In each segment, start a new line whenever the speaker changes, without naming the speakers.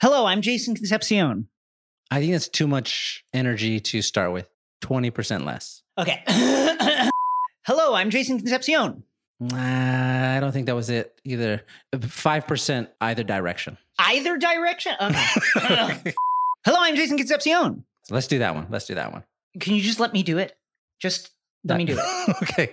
Hello, I'm Jason Concepcion.
I think that's too much energy to start with. 20% less.
Okay. Hello, I'm Jason Concepcion.
Nah, I don't think that was it either. 5% either direction.
Either direction? Okay. Hello, I'm Jason Concepcion.
So let's do that one. Let's do that one.
Can you just let me do it? Just let me do it.
okay.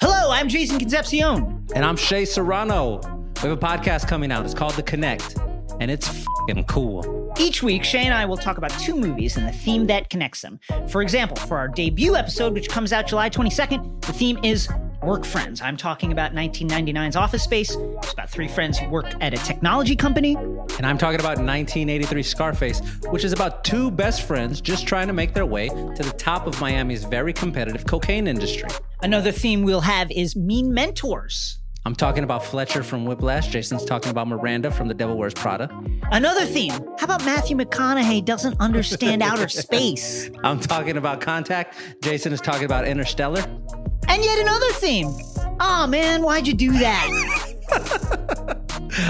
Hello, I'm Jason Concepcion.
And I'm Shea Serrano. We have a podcast coming out. It's called The Connect, and it's fucking cool.
Each week, Shea and I will talk about two movies and the theme that connects them. For example, for our debut episode, which comes out July 22nd, the theme is Work Friends. I'm talking about 1999's Office Space. It's about three friends who work at a technology company.
And I'm talking about 1983 Scarface, which is about two best friends just trying to make their way to the top of Miami's very competitive cocaine industry.
Another theme we'll have is Mean Mentors.
I'm talking about Fletcher from Whiplash. Jason's talking about Miranda from The Devil Wears Prada.
Another theme. How about Matthew McConaughey doesn't understand outer space?
I'm talking about Contact. Jason is talking about Interstellar.
And yet another theme. Oh man, why'd you do that?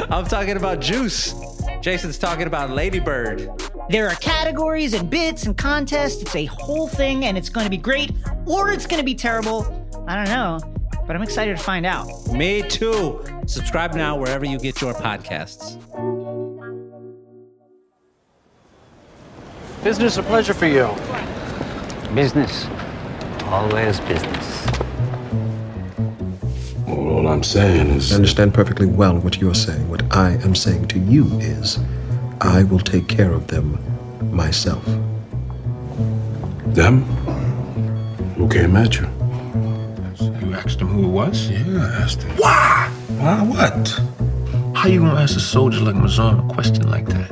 I'm talking about Juice. Jason's talking about Ladybird.
There are categories and bits and contests. It's a whole thing and it's going to be great or it's going to be terrible. I don't know but I'm excited to find out.
Me too. Subscribe now wherever you get your podcasts.
Business a pleasure for you?
Business. Always business.
Well, all I'm saying is.
I understand perfectly well what you're saying. What I am saying to you is, I will take care of them myself.
Them? Who came at you?
You asked him who it was?
Yeah, I asked him.
Why?
Why what?
How you gonna ask a soldier like Mouzone a question like that?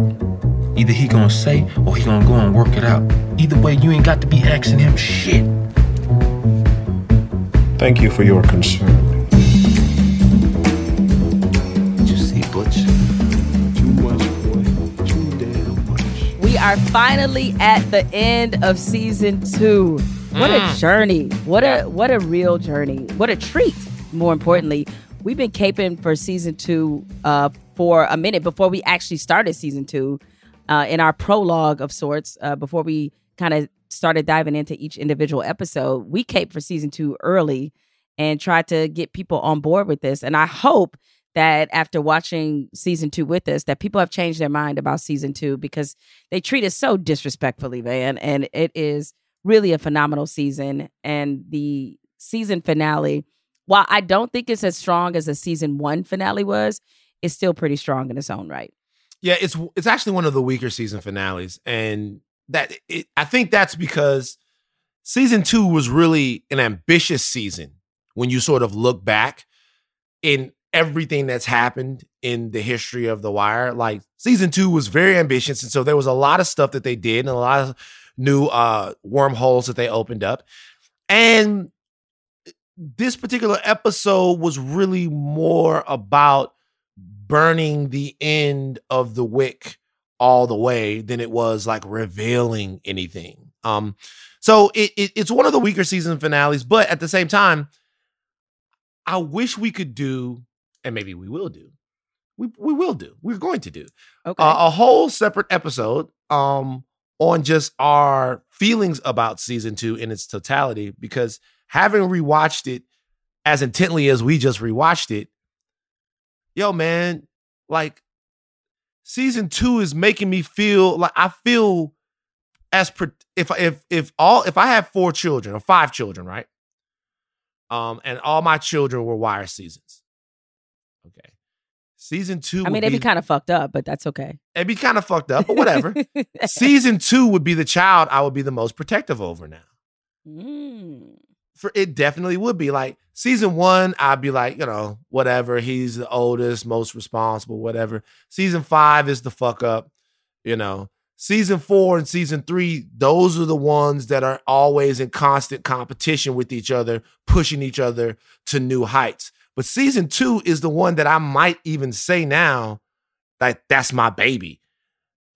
Either he gonna say or he gonna go and work it out. Either way, you ain't got to be asking him shit.
Thank you for your concern.
Did you see Butch?
Too much, boy. Too damn much.
We are finally at the end of season two. What a
Mm.
journey. What a what a real journey. What a treat. More importantly, we've been caping for season two uh, for a minute before we actually started season two. Uh, in our prologue of sorts, uh, before we kind of started diving into each individual episode, we caped for season two early and tried to get people on board with this. And I hope that after watching season two with us, that people have changed their mind about season two because they treat us so disrespectfully, man. And it is really a phenomenal season. And the season finale, while I don't think it's as strong as the season one finale was, it's still pretty strong in its own right.
Yeah, it's it's actually one of the weaker season finales, and that it, I think that's because season two was really an ambitious season when you sort of look back in everything that's happened in the history of The Wire. Like season two was very ambitious, and so there was a lot of stuff that they did and a lot of new uh wormholes that they opened up, and this particular episode was really more about burning the end of the wick all the way than it was like revealing anything. Um, so it, it it's one of the weaker season finales, but at the same time, I wish we could do, and maybe we will do. We we will do. We're going to do
Okay.
a, a whole separate episode um on just our feelings about season two in its totality because having rewatched it as intently as we just rewatched it yo man like season two is making me feel like i feel as if if if all if i have four children or five children right? Um and all my children were wire seasons. Okay season two
I mean,
would
they'd be kind of fucked up, but that's okay.
it'd be kind of fucked up but whatever season two would be the child I would be the most protective over now.
Mm.
For it definitely would be like season one, I'd be like, you know, whatever. He's the oldest, most responsible, whatever. Season five is the fuck up, you know. Season four and season three, those are the ones that are always in constant competition with each other, pushing each other to new heights. But season two is the one that I might even say now, like, that's my baby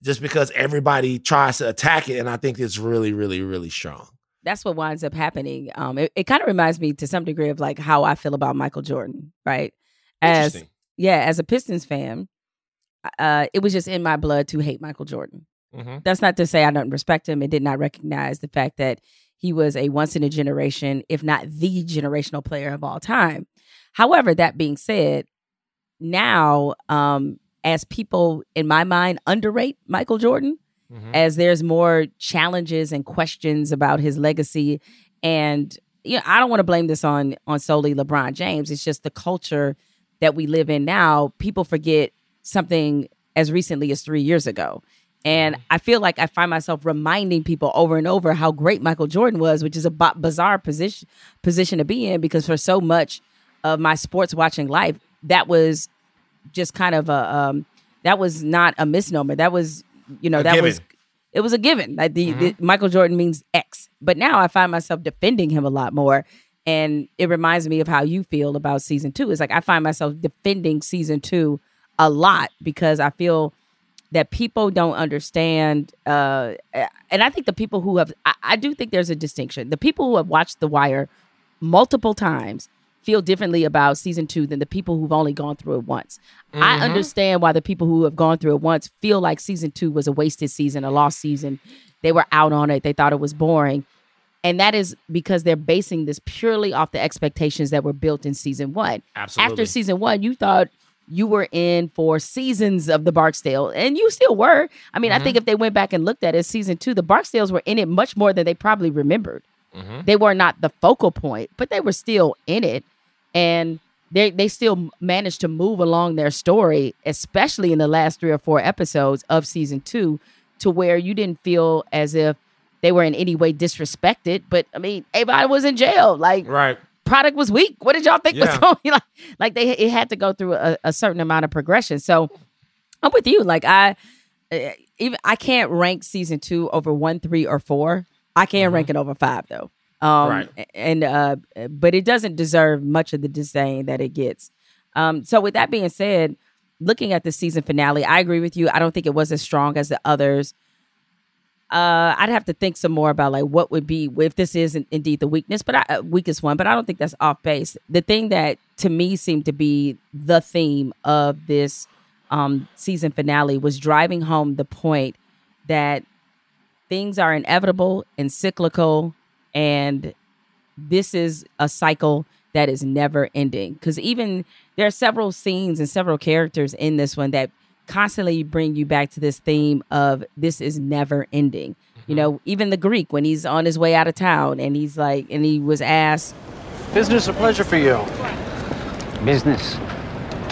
just because everybody tries to attack it and i think it's really really really strong
That's what winds up happening. Um, it, it kind of reminds me to some degree of like how I feel about Michael Jordan, right? As yeah, as a Pistons fan, uh, it was just in my blood to hate Michael Jordan.
Mhm.
That's not to say I don't respect him and did not recognize the fact that he was a once in a generation, if not the generational player of all time. However, that being said, now um, as people in my mind underrate Michael Jordan,
Mhm.
as there's more challenges and questions about his legacy, and you know, I don't want to blame this on on solely LeBron James. It's just the culture that we live in now. People forget something as recently as three years ago. And I feel like I find myself reminding people over and over how great Michael Jordan was, which is a b- bizarre position position to be in because for so much of my sports watching life, that was just kind of a um, that was not a misnomer. That was you know
A
that was it was a given. Like the, the Michael Jordan means X, but now I find myself defending him a lot more. And it reminds me of how you feel about season two. It's like I find myself defending season two a lot because I feel that people don't understand. Uh, and I think the people who have, I, I do think there's a distinction. The people who have watched The Wire multiple times feel differently about season two than the people who've only gone through it once. I mm-hmm. understand why the people who have gone through it once feel like season two was a wasted season, a lost season. They were out on it, they thought it was boring. And that is because they're basing this purely off the expectations that were built in season one.
Absolutely.
After season one, you thought you were in for seasons of the Barksdale, and you still were. I mean, I mm-hmm. think if they went back and looked at it, season two, the Barksdales were in it much more than they probably remembered. They were not the focal point, but they were still in it, and they they still managed to move along their story, especially in the last three or four episodes of season two, to where you didn't feel as if they were in any way disrespected. But I mean, everybody was in jail, like
Right.
product was weak. What did y'all think was going like? Like they it had to go through a, a certain amount of progression. So I'm with you. Like I uh, even I can't rank season two over one, three, or four. I can rank it over five though. Um,
Mm-hmm. Right.
And uh, but it doesn't deserve much of the disdain that it gets. Um, so with that being said, looking at the season finale, I agree with you. I don't think it was as strong as the others. Uh, I'd have to think some more about like what would be if this is in- indeed the weakness, but I, uh, weakest one. But I don't think that's off base. The thing that to me seemed to be the theme of this um, season finale was driving home the point that things are inevitable and cyclical, and this is a cycle that is never ending. Because even there are several scenes and several characters in this one that constantly bring you back to this theme of this is never ending. You mm-hmm. know, even the Greek when he's on his way out of town and he's like, and he was asked,
Business or pleasure for you?
Business.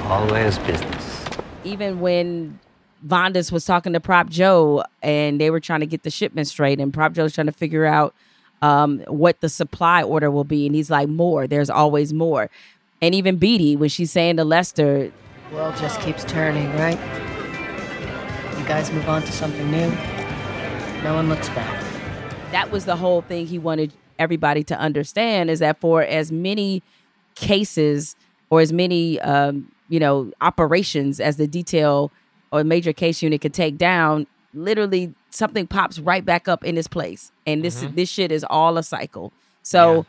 Always business.
even when Vondas was talking to Prop Joe and they were trying to get the shipment straight, and Prop Joe's trying to figure out um, what the supply order will be, and he's like, "More. There's always more." And even Beadie, when she's saying to Lester,
World just keeps turning, right? You guys move on to something new. No one looks back.
that was the whole thing he wanted everybody to understand is that for as many cases or as many um, you know operations as the detail or a major case unit could take down literally something pops right back up in its place. And this mm-hmm. this shit is all a cycle. So
Yeah.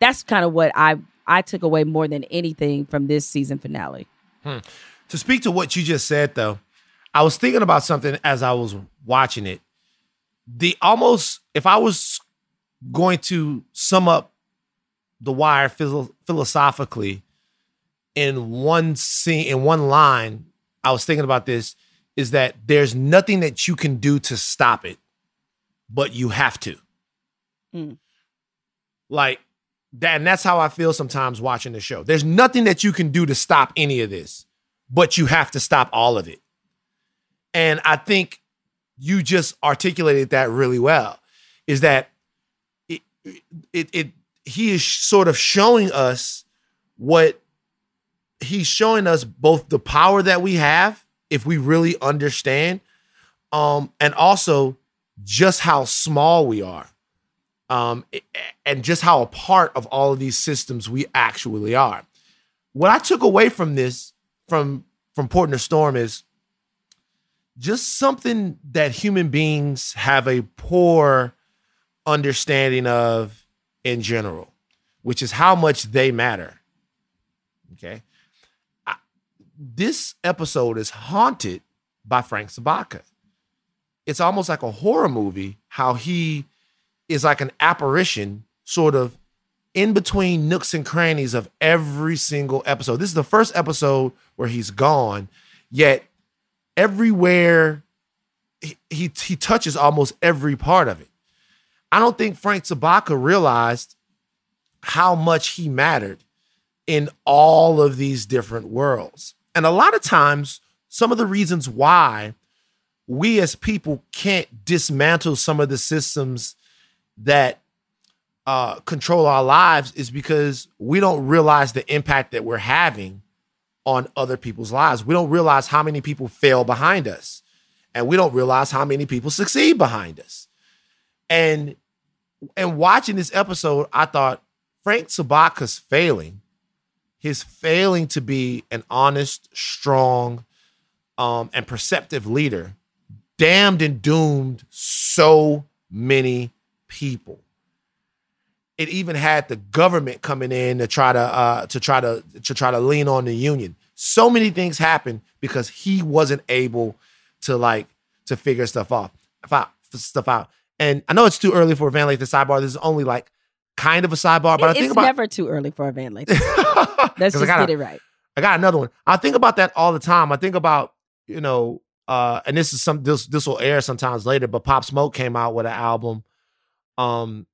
that's kind of what i i took away more than anything from this season finale. Hmm.
To speak to what you just said, though, I was thinking about something as I was watching it. The almost, if I was going to sum up The Wire philo- philosophically in one scene, in one line, I was thinking about this is that there's nothing that you can do to stop it, but you have to.
Mm.
Like that, and that's how I feel sometimes watching the show. There's nothing that you can do to stop any of this, but you have to stop all of it. And I think you just articulated that really well. Is that it, it, it he is sort of showing us what he's showing us both the power that we have if we really understand um and also just how small we are um and just how a part of all of these systems we actually are. What i took away from this from from port in the storm is just something that human beings have a poor understanding of in general which is how much they matter. Okay this episode is haunted by Frank Sobotka. It's almost like a horror movie, how he is like an apparition, sort of in between nooks and crannies of every single episode. This is the first episode where he's gone, yet everywhere he, he, he touches almost every part of it. I don't think Frank Sobotka realized how much he mattered in all of these different worlds. And a lot of times, some of the reasons why we as people can't dismantle some of the systems that uh, control our lives is because we don't realize the impact that we're having on other people's lives. We don't realize how many people fail behind us, and we don't realize how many people succeed behind us. And and watching this episode, I thought Frank Sobotka's failing, his failing to be an honest, strong, um, and perceptive leader, damned and doomed so many people. It even had the government coming in to try to uh, to try to to try to lean on the union. So many things happened because he wasn't able to like to figure stuff off, stuff out. And I know it's too early for a Van Lathan sidebar. This is only like kind of a sidebar, but I
it's
think about
never too early for a Van Let's just
gotta-
get it right.
I got another one. I think about that all the time. I think about, you know, uh, and this is some this this will air sometimes later, but Pop Smoke came out with an album um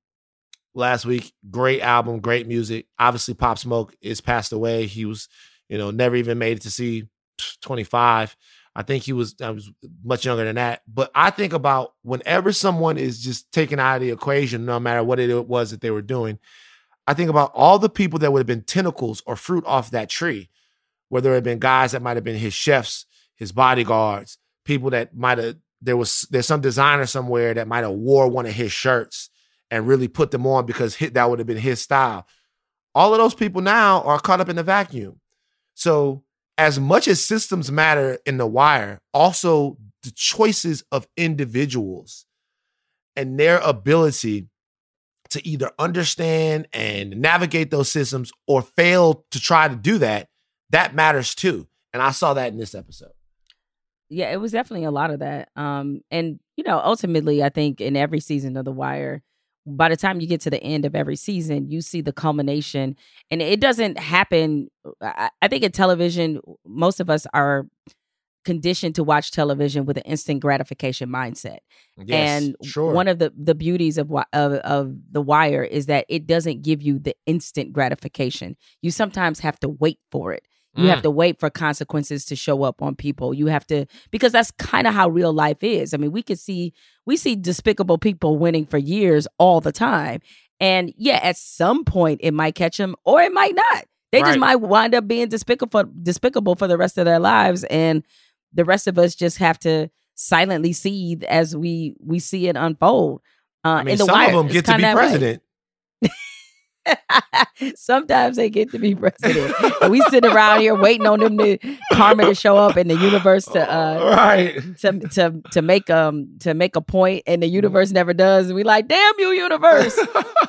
last week. Great album, great music. Obviously, Pop Smoke is passed away. He was, you know, never even made it to see 25. I think he was I was much younger than that. But I think about whenever someone is just taken out of the equation, no matter what it was that they were doing, I think about all the people that would have been tentacles or fruit off that tree, whether it had been guys that might have been his chefs, his bodyguards, people that might have there was there's some designer somewhere that might have wore one of his shirts and really put them on because that would have been his style. All of those people now are caught up in the vacuum. So as much as systems matter in the wire, also the choices of individuals and their ability to either understand and navigate those systems or fail to try to do that, that matters too. And I saw that in this episode.
yeah, it was definitely a lot of that. Um, and you know, ultimately, I think in every season of The Wire, by the time you get to the end of every season, you see the culmination, and it doesn't happen. I, I think in television, most of us are conditioned to watch television with an instant gratification mindset.
Yes,
and
sure.
one of the the beauties of, of of the wire is that it doesn't give you the instant gratification. You sometimes have to wait for it. You have
Mm.
to wait for consequences to show up on people. You have to because that's kind of how real life is. I mean, we could see we see despicable people winning for years all the time. And yeah, at some point it might catch them or it might not. They just might wind up being despicable despicable for the rest of their lives and the rest of us just have to silently seethe as we we see it unfold. Uh,
I mean, some
wire,
of them get to be president.
Sometimes they get to be president. and we sit around here waiting on them to karma to show up in the universe to uh
right
to to to make um to make a point and the universe never does. And we like, damn you, universe.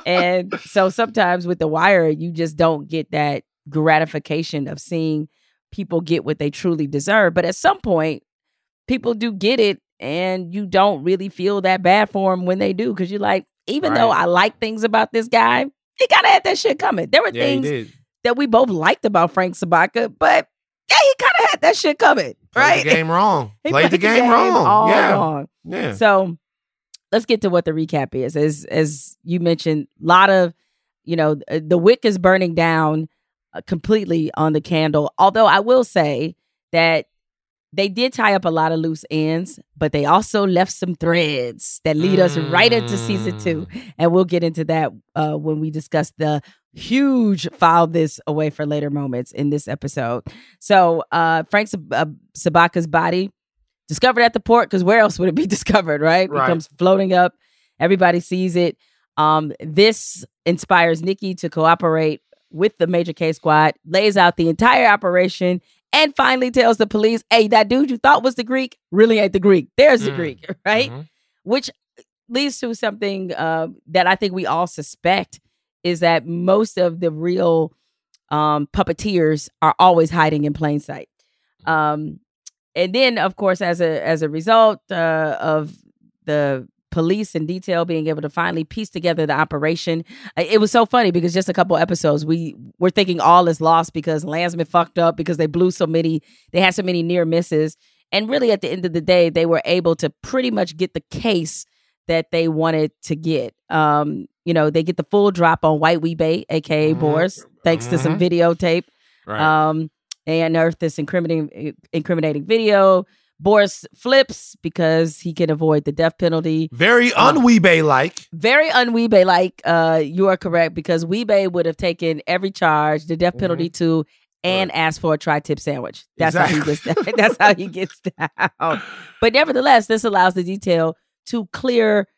and so sometimes with the wire, you just don't get that gratification of seeing people get what they truly deserve. But at some point, people do get it and you don't really feel that bad for them when they do because you're like even though i like things about this guy he kind of had that shit coming there were
Yeah,
things that we both liked about frank Sobotka but yeah he kind of had that shit coming
Played
right
the game wrong.
He
Played the game, wrong.
all
yeah.
wrong.
Yeah.
So let's get to what the recap is. As as you mentioned, a lot of you know the wick is burning down completely on the candle. Although I will say that they did tie up a lot of loose ends, but they also left some threads that lead us right into season two, and we'll get into that uh, when we discuss the huge file this away for later moments in this episode. So uh, Frank uh, Sobotka's body discovered at the port because where else would it be discovered, right?
Right.
Becomes floating up. Everybody sees it. Um, this inspires Nikki to cooperate with the Major K squad, lays out the entire operation, and finally tells the police, hey, that dude you thought was the Greek really ain't the Greek. There's the
Mm.
Greek, right?
Mhm.
Which leads to something uh, that I think we all suspect is that most of the real um, puppeteers are always hiding in plain sight. Um, and then, of course, as a as a result uh, of the police and detail being able to finally piece together the operation, it was so funny because just a couple episodes we were thinking all is lost because Landsman fucked up because they blew so many, they had so many near misses, and really at the end of the day, they were able to pretty much get the case that they wanted to get. Um, you know, they get the full drop on White Wee-Bey, aka
Mhm.
Boris, thanks to some
Mhm.
videotape.
Right.
Um, they unearthed this incriminating incriminating video. Boris flips because he can avoid the death penalty.
Very
Uh,
unweebay like.
Very un-Wee-Bey like. Uh, you are correct because Wee-Bey would have taken every charge, the death penalty too, and asked for a tri-tip sandwich. That's how he gets. That's how he gets down. But nevertheless, this allows the detail to clear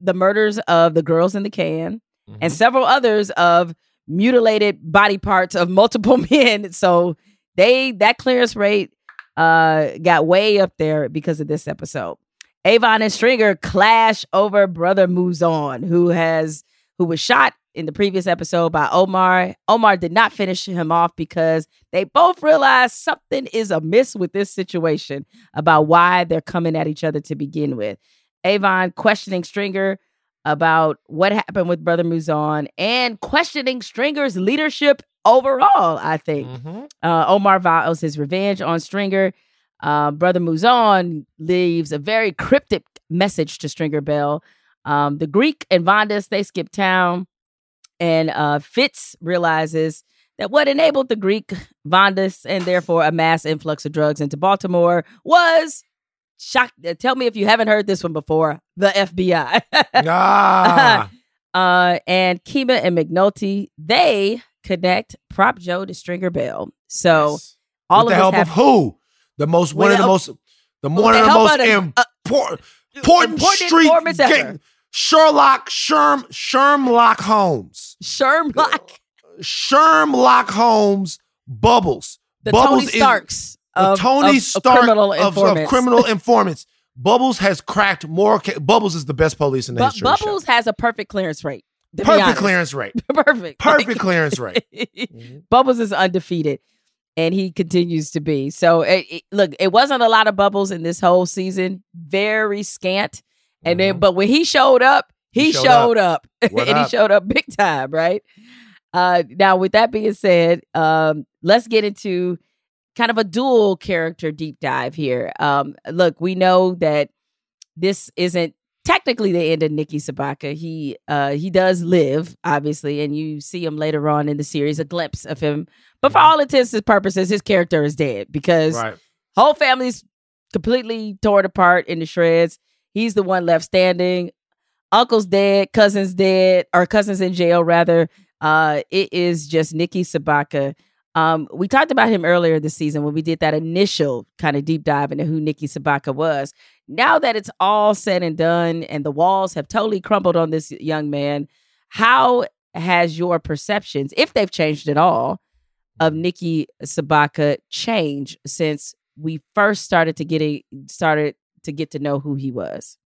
the murders of the girls in the can and several others of mutilated body parts of multiple men. So they that clearance rate uh got way up there because of this episode. Avon and Stringer clash over brother Mouzone, who has who was shot in the previous episode by Omar. Omar did not finish him off because they both realized something is amiss with this situation about why they're coming at each other to begin with. Avon questioning Stringer about what happened with Brother Mouzone and questioning Stringer's leadership overall, I think. Uh, Omar vows his revenge on Stringer. Uh, Brother Mouzone leaves a very cryptic message to Stringer Bell. Um, the Greek and Vondas, they skip town. And uh, Fitz realizes that what enabled the Greek, Vondas, and therefore a mass influx of drugs into Baltimore was shock. uh, Tell me if you haven't heard this one before the FBI.
Ah.
uh, and Kima and McNulty, they connect Prop Joe to Stringer Bell. So all
With
of
the help
have
of who? The most one of the most the one of the most
of the-
impor- important
important
street gang- Sherlock Sherm Shermlock Holmes.
Shermlock.
Shermlock Holmes Bubbles.
The
Bubbles
Tony Starks of-
Tony
of- of
Stark
criminal
of, of criminal informants. Bubbles has cracked more. Ca- Bubbles is the best police in the
Bu-
history. of.
Bubbles has a perfect clearance rate.
Perfect clearance rate.
Perfect.
Perfect clearance rate.
Bubbles is undefeated, and he continues to be. So, it, it- look, it wasn't a lot of bubbles in this whole season. Very scant. And then, but when he showed up, he,
Mm-hmm. showed
showed,
up.
up, and
up?
he showed up big time, right? Uh, now, with that being said, um, let's get into kind of a dual character deep dive here. Um, look, we know that this isn't technically the end of Nikki Sobotka. He uh he does live, obviously, and you see him later on in the series, a glimpse of him. But for all intents and purposes, his character is dead because
Right.
whole family's completely torn apart into shreds. He's the one left standing. Uncle's dead, cousin's dead, or cousin's in jail rather. Uh, it is just Nikki Sobotka. Um, we talked about him earlier this season when we did that initial kind of deep dive into who Nikki Sobotka was. Now that it's all said and done and the walls have totally crumbled on this young man, how has your perceptions, if they've changed at all, of Nikki Sobotka changed since we first started to get a, started to get to know who he was?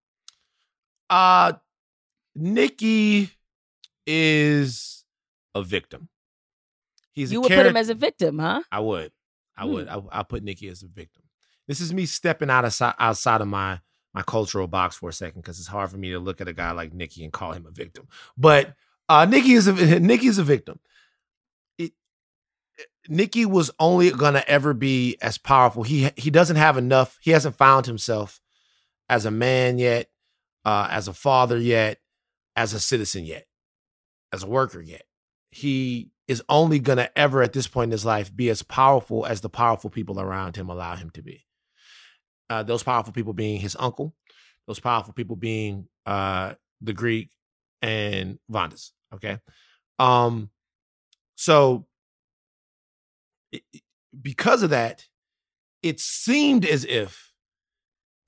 Uh Nikki is a victim. He's
you would put him as a victim, huh?
I would. I would.
Hmm.
I, I'll put Nikki as a victim. This is me stepping out of, outside of my my cultural box for a second because it's hard for me to look at a guy like Nikki and call him a victim. But uh, Nikki is a Nikki is a victim. It, Nikki was only gonna ever be as powerful. He he doesn't have enough. He hasn't found himself as a man yet, uh, as a father yet, as a citizen yet, as a worker yet. He is only going to ever at this point in his life be as powerful as the powerful people around him allow him to be. Uh, those powerful people being his uncle, those powerful people being uh, the Greek and Vondas. Okay. Um, so it- because of that, it seemed as if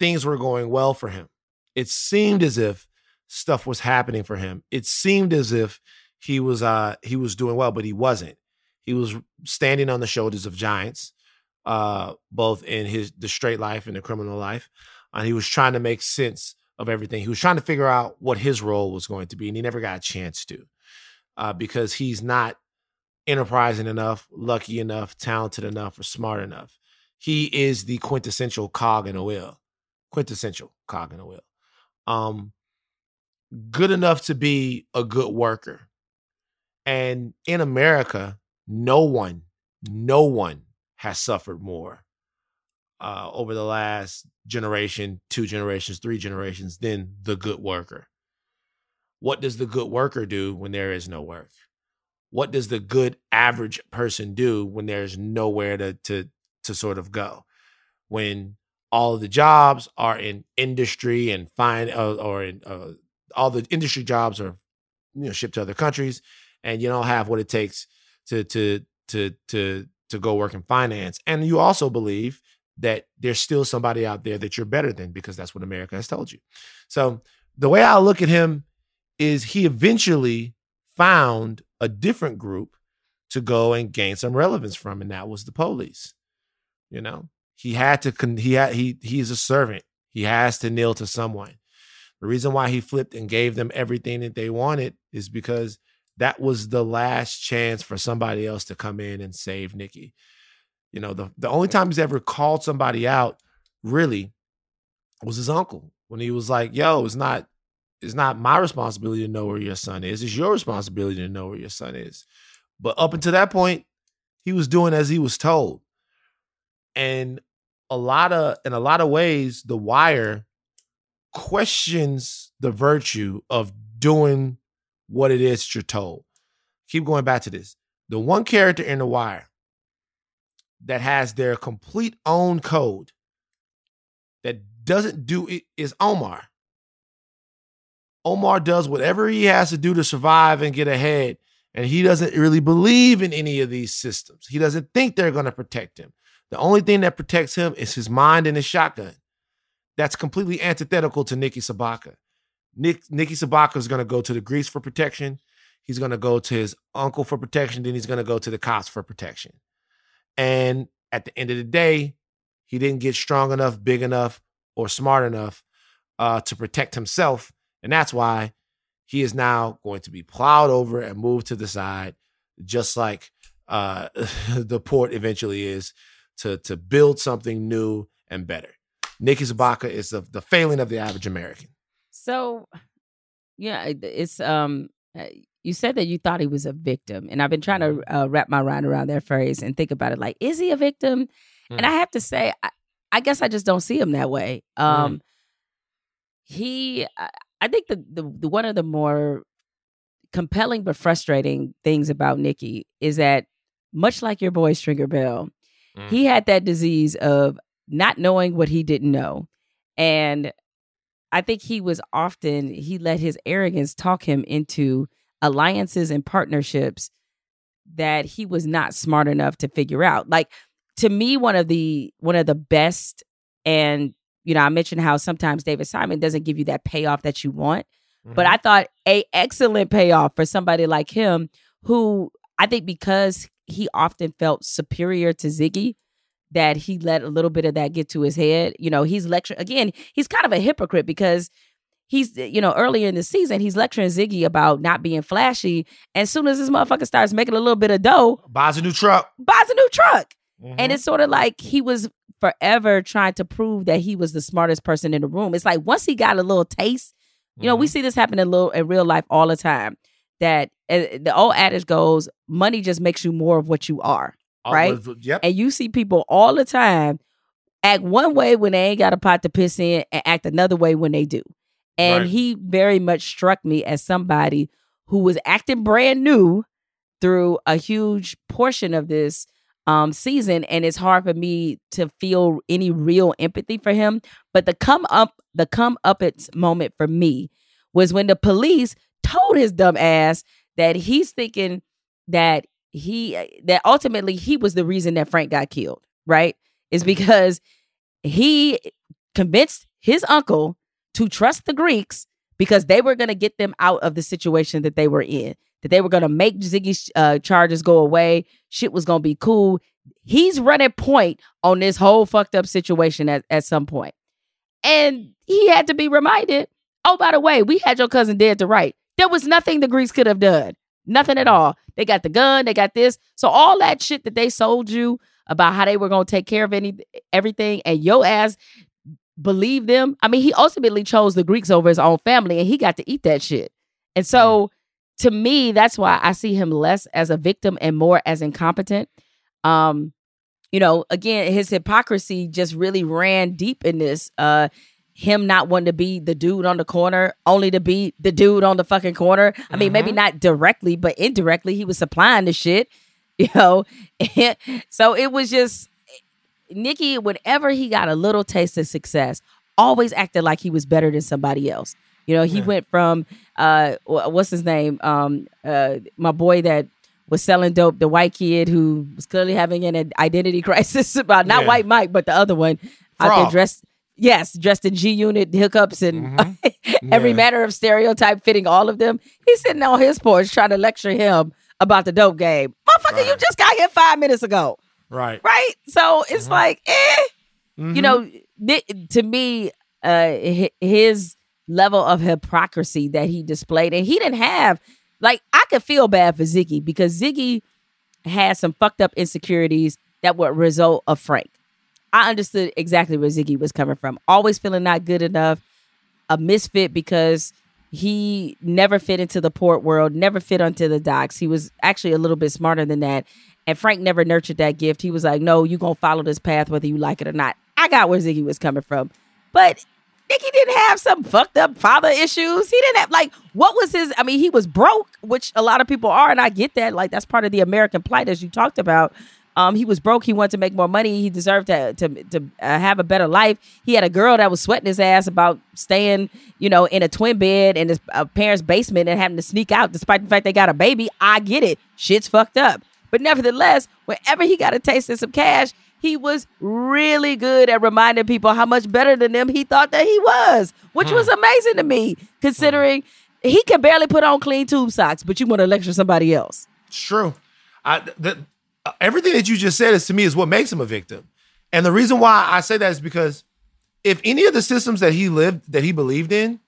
things were going well for him. It seemed as if stuff was happening for him. It seemed as if he was uh he was doing well, but he wasn't. He was standing on the shoulders of giants, uh, both in his the straight life and the criminal life. And he was trying to make sense of everything. He was trying to figure out what his role was going to be, and he never got a chance to. Uh, because he's not enterprising enough, lucky enough, talented enough, or smart enough. he is the quintessential cog in a wheel. Quintessential cog in a wheel. Um, good enough to be a good worker. And in America, no one, no one has suffered more uh, over the last generation, two generations, three generations than the good worker. What does the good worker do when there is no work? What does the good average person do when there's nowhere to to to sort of go? When all the jobs are in industry and fine uh, or in uh, all the industry jobs are you know shipped to other countries and you don't have what it takes to to to to to go work in finance and you also believe that there's still somebody out there that you're better than because that's what America has told you. So the way I look at him is he eventually found a different group to go and gain some relevance from and that was the police. You know, he had to con- he had he he is a servant. He has to kneel to someone. The reason why he flipped and gave them everything that they wanted is because that was the last chance for somebody else to come in and save Nikki. You know, the, the only time he's ever called somebody out really was his uncle when he was like, yo, it's not it's not my responsibility to know where your son is. It's your responsibility to know where your son is. But up until that point, he was doing as he was told. And a lot of in a lot of ways, the wire questions the virtue of doing what it is that you're told. Keep going back to this. The one character in The Wire that has their complete own code that doesn't do it is Omar. Omar does whatever he has to do to survive and get ahead. And he doesn't really believe in any of these systems. He doesn't think they're going to protect him. The only thing that protects him is his mind and his shotgun. That's completely antithetical to Nikki Sobotka. Nick Sobotka is going to go to the Greeks for protection. He's going to go to his uncle for protection. Then he's going to go to the cops for protection. And at the end of the day, he didn't get strong enough, big enough, or smart enough uh, to protect himself. And that's why he is now going to be plowed over and moved to the side, just like uh, the port eventually is to, to build something new and better. Nikki Sobotka is the, the failing of the average American.
So, yeah, it's um. uh, You said that you thought he was a victim, and I've been trying to uh, wrap my mind around that phrase and think about it. Like, is he a victim? And I have to say, I, I guess I just don't see him that way. Um, he, I- I think the, the the one of the more compelling but frustrating things about Nikki is that much like your boy Stringer Bell,
Mm.
he had that disease of not knowing what he didn't know. And I think he was often, he let his arrogance talk him into alliances and partnerships that he was not smart enough to figure out. Like to me, one of the one of the best, and you know, I mentioned how sometimes David Simon doesn't give you that payoff that you want. But mm-hmm. I thought a excellent payoff for somebody like him, who I think because he often felt superior to Ziggy, that he let a little bit of that get to his head. You know, he's lecturing again. He's kind of a hypocrite because he's you know earlier in the season he's lecturing Ziggy about not being flashy, and as soon as this motherfucker starts making a little bit of dough,
buys a new truck,
buys a new truck,
Mm-hmm.
and it's sort of like he was forever trying to prove that he was the smartest person in the room. It's like once he got a little taste, you know, we see this happen in little in real life all the time. That uh, the old adage goes, money just makes you more of what you are, Right?
Yep.
And you see people all the time act one way when they ain't got a pot to piss in and act another way when they do. And
Right.
he very much struck me as somebody who was acting brand new through a huge portion of this um season and it's hard for me to feel any real empathy for him but the come up the come up its moment for me was when the police told his dumb ass that he's thinking that he that ultimately he was the reason that Frank got killed, right? Is because he convinced his uncle to trust the Greeks because they were going to get them out of the situation that they were in. That they were going to make Ziggy's uh, charges go away. Shit was going to be cool. He's running point on this whole fucked up situation at, at some point. And he had to be reminded, oh, by the way, we had your cousin dead to right. There was nothing the Greeks could have done. Nothing at all. They got the gun, they got this. So all that shit that they sold you about how they were going to take care of any everything, and your ass believe them. I mean, he ultimately chose the Greeks over his own family, and he got to eat that shit. And so, to me, that's why I see him less as a victim and more as incompetent. Um, you know, again, his hypocrisy just really ran deep in this. Uh, him not wanting to be the dude on the corner, only to be the dude on the fucking corner. I mean, maybe not directly, but indirectly, he was supplying the shit, you know. so it was just Nikki, whenever he got a little taste of success, always acted like he was better than somebody else. You know, he went from uh what's his name? Um uh my boy that was selling dope, the white kid who was clearly having an identity crisis about not
Yeah.
white Mike, but the other one out there
Frog.
dressed yes, dressed in G unit hookups and every
Yeah.
manner of stereotype fitting all of them. He's sitting on his porch trying to lecture him about the dope game. Motherfucker, you just got here five minutes ago
Right.
right? So it's like, eh,
Mhm.
you know, thi- to me, uh, hi- his level of hypocrisy that he displayed, and he didn't have, like, I could feel bad for Ziggy because Ziggy had some fucked up insecurities that were a result of Frank. I understood exactly where Ziggy was coming from. Always feeling not good enough, a misfit because he never fit into the port world, never fit onto the docks. He was actually a little bit smarter than that. And Frank never nurtured that gift. He was like, no, you're going to follow this path whether you like it or not. I got where Ziggy was coming from. But Nicky didn't have some fucked up father issues. He didn't have, like, what was his, I mean, he was broke, which a lot of people are. And I get that. Like, that's part of the American plight, as you talked about. Um, he was broke. He wanted to make more money. He deserved to to to uh, have a better life. He had a girl that was sweating his ass about staying, you know, in a twin bed in his uh, parents' basement and having to sneak out, despite the fact they got a baby. I get it. Shit's fucked up. But nevertheless, whenever he got a taste of some cash, he was really good at reminding people how much better than them he thought that he was, which was amazing to me, considering he can barely put on clean tube socks, but you want to lecture somebody else.
It's true. I, the, everything that you just said is to me is what makes him a victim. And the reason why I say that is because if any of the systems that he lived, that he believed in,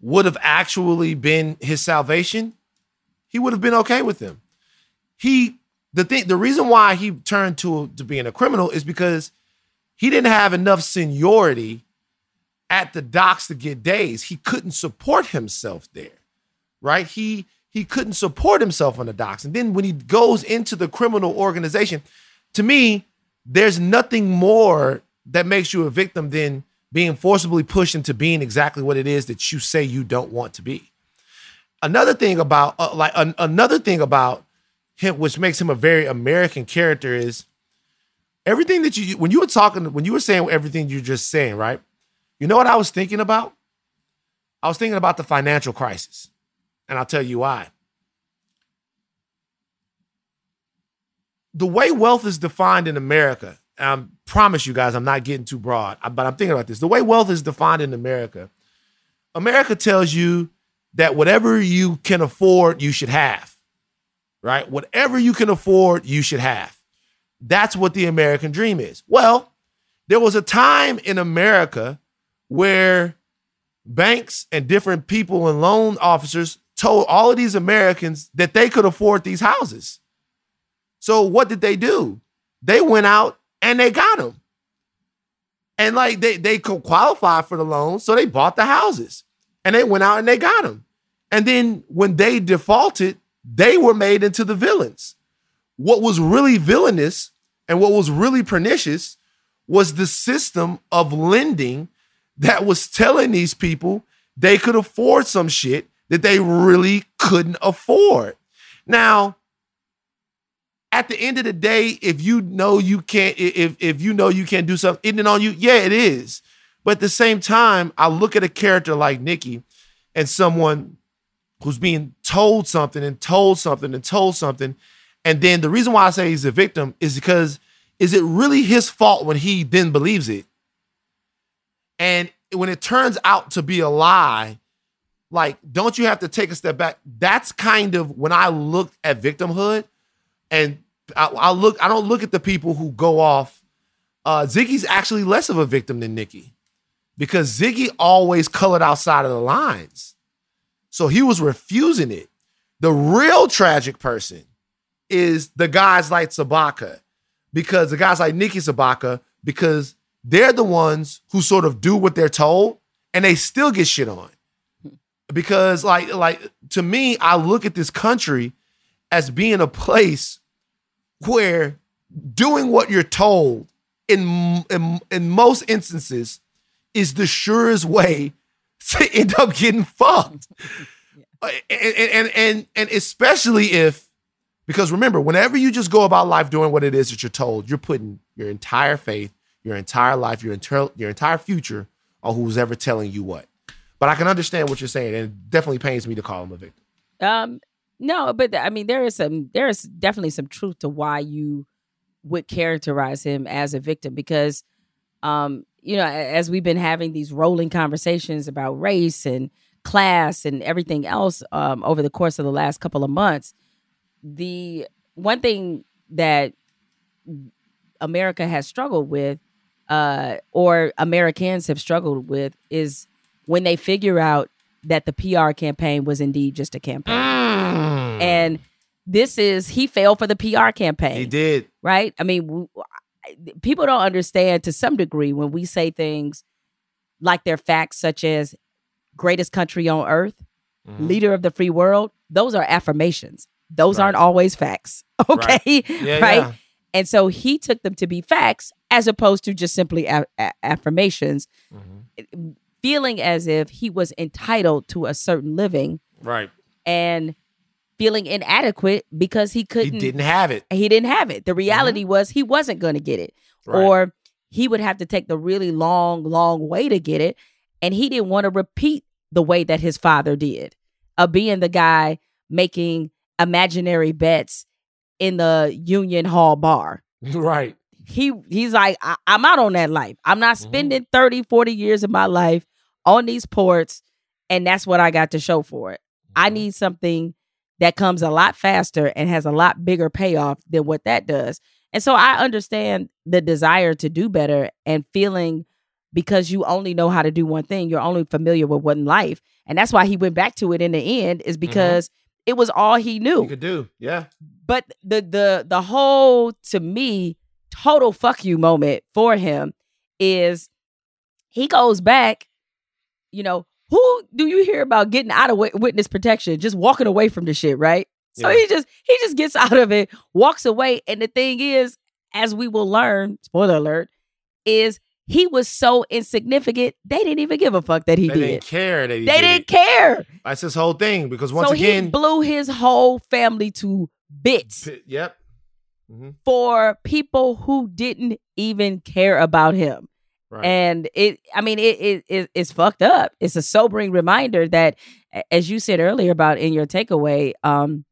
would have actually been his salvation, he would have been okay with them. He the thing the reason why he turned to to being a criminal is because he didn't have enough seniority at the docks to get days. He couldn't support himself there right? He he couldn't support himself on the docks. And then when he goes into the criminal organization, to me, there's nothing more that makes you a victim than being forcibly pushed into being exactly what it is that you say you don't want to be. Another thing about uh, like an- another thing about him, which makes him a very American character, is everything that you when you were talking when you were saying everything you're just saying, right? You know what I was thinking about? I was thinking about the financial crisis. And I'll tell you why. The way wealth is defined in America, I promise you guys, I'm not getting too broad, but I'm thinking about this. The way wealth is defined in America, America tells you that whatever you can afford, you should have, right? Whatever you can afford, you should have. That's what the American dream is. Well, there was a time in America where banks and different people and loan officers told all of these Americans that they could afford these houses. So what did they do? They went out and they got them. And like they they could qualify for the loan, so they bought the houses. And they went out and they got them. And then when they defaulted, they were made into the villains. What was really villainous and what was really pernicious was the system of lending that was telling these people they could afford some shit that they really couldn't afford. Now, at the end of the day, if you know you can't, if if you know you can't do something, isn't it on you? Yeah, it is. But at the same time, I look at a character like Nikki and someone who's being told something and told something and told something. And then the reason why I say he's a victim is because is it really his fault when he then believes it? And when it turns out to be a lie, like, don't you have to take a step back? That's kind of when I look at victimhood, and I, I look, I don't look at the people who go off. Uh, Ziggy's actually less of a victim than Nikki because Ziggy always colored outside of the lines. So he was refusing it. The real tragic person is the guys like Sobotka, because the guys like Nikki Sobotka, because they're the ones who sort of do what they're told and they still get shit on. Because like like to me, I look at this country as being a place where doing what you're told in in, in most instances is the surest way to end up getting fucked. Uh, and, and and and especially if because remember, whenever you just go about life doing what it is that you're told, you're putting your entire faith, your entire life, your entire your entire future on who's ever telling you what. But I can understand what you're saying, and it definitely pains me to call him a victim.
Um, no, but I mean, there is some, there is definitely some truth to why you would characterize him as a victim because, um, you know, as we've been having these rolling conversations about race and class and everything else um, over the course of the last couple of months, the one thing that America has struggled with, uh, or Americans have struggled with, is when they figure out that the PR campaign was indeed just a campaign.
Mm.
And this is, he failed for the PR campaign.
He did.
Right? I mean, w- people don't understand to some degree when we say things like they're facts, such as greatest country on earth,
Mm-hmm.
leader of the free world. Those are affirmations. Those aren't always facts. Okay.
Right. Yeah,
right?
yeah.
And so he took them to be facts as opposed to just simply a- a- affirmations,
Mm-hmm.
Feeling as if he was entitled to a certain living
Right.
and feeling inadequate because he
He
couldn't he
didn't have it.
he didn't have it. The mm-hmm. reality was he wasn't going to get it,
Right.
or he would have to take the really long, long way to get it, and he didn't want to repeat the way that his father did, of being the guy making imaginary bets in the Union Hall bar.
Right.
He he's like, I, I'm out on that life. I'm not mm-hmm. spending 30, 40 years of my life on these ports, and that's what I got to show for it. I mm-hmm. need something that comes a lot faster and has a lot bigger payoff than what that does. And so I understand the desire to do better and feeling because you only know how to do one thing, you're only familiar with one life. And that's why he went back to it in the end, is mm-hmm. because it was all he knew.
He could do. Yeah.
But the the the whole to me total fuck you moment for him is he goes back, you know, who do you hear about getting out of witness protection, just walking away from the shit, right? So
Yeah.
he just he just gets out of it, walks away, and the thing is, as we will learn, spoiler alert, is he was so insignificant they didn't even give a fuck that he
They
did.
didn't care that he
they
did
didn't
it.
care.
That's his whole thing. Because once
so
again,
he blew his whole family to bits
Yep. hmm
for people who didn't even care about him.
Right.
And it, I mean, it, it, it, it's fucked up. It's a sobering reminder that, as you said earlier about in your takeaway, um,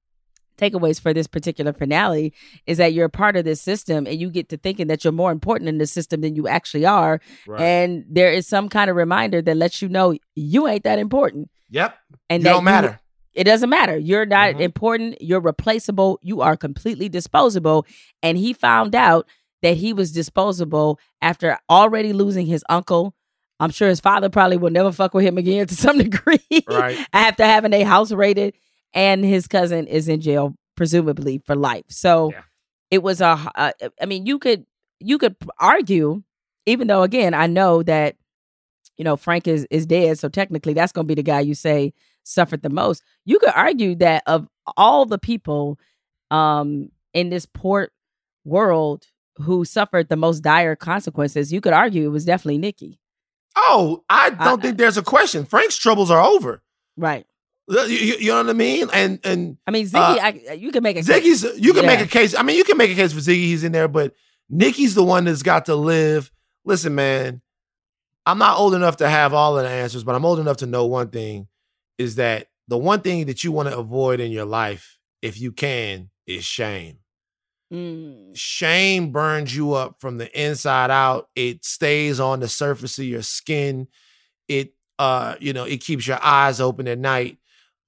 takeaways for this particular finale is that you're a part of this system and you get to thinking that you're more important in the system than you actually are.
Right.
And there is some kind of reminder that lets you know you ain't that important.
Yep.
And
You
that
don't matter.
it doesn't matter. You're not
Mhm.
important. You're replaceable. You are completely disposable. And he found out that he was disposable after already losing his uncle. I'm sure his father probably will never fuck with him again to some degree.
Right.
after having a house raided, and his cousin is in jail, presumably for life. So
Yeah.
it was a. Uh, I mean, you could you could argue, even though again I know that you know Frank is is dead, so technically that's going to be the guy you say suffered the most. You could argue that of all the people um in this port world who suffered the most dire consequences, you could argue it was definitely Nikki.
Oh, I don't think there's a question. Frank's troubles are over.
Right.
You, you- you know what I mean? And and
I mean, Ziggy,
Uh,
I, you can make a
Ziggy's you can make a case. I mean, you can make a case for Ziggy. He's in there, but Nikki's the one that's got to live. Listen, man, I'm not old enough to have all of the answers, but I'm old enough to know one thing is that the one thing that you want to avoid in your life, if you can, is shame.
Mm,
Shame burns you up from the inside out. It stays on the surface of your skin. It uh, you know, it keeps your eyes open at night.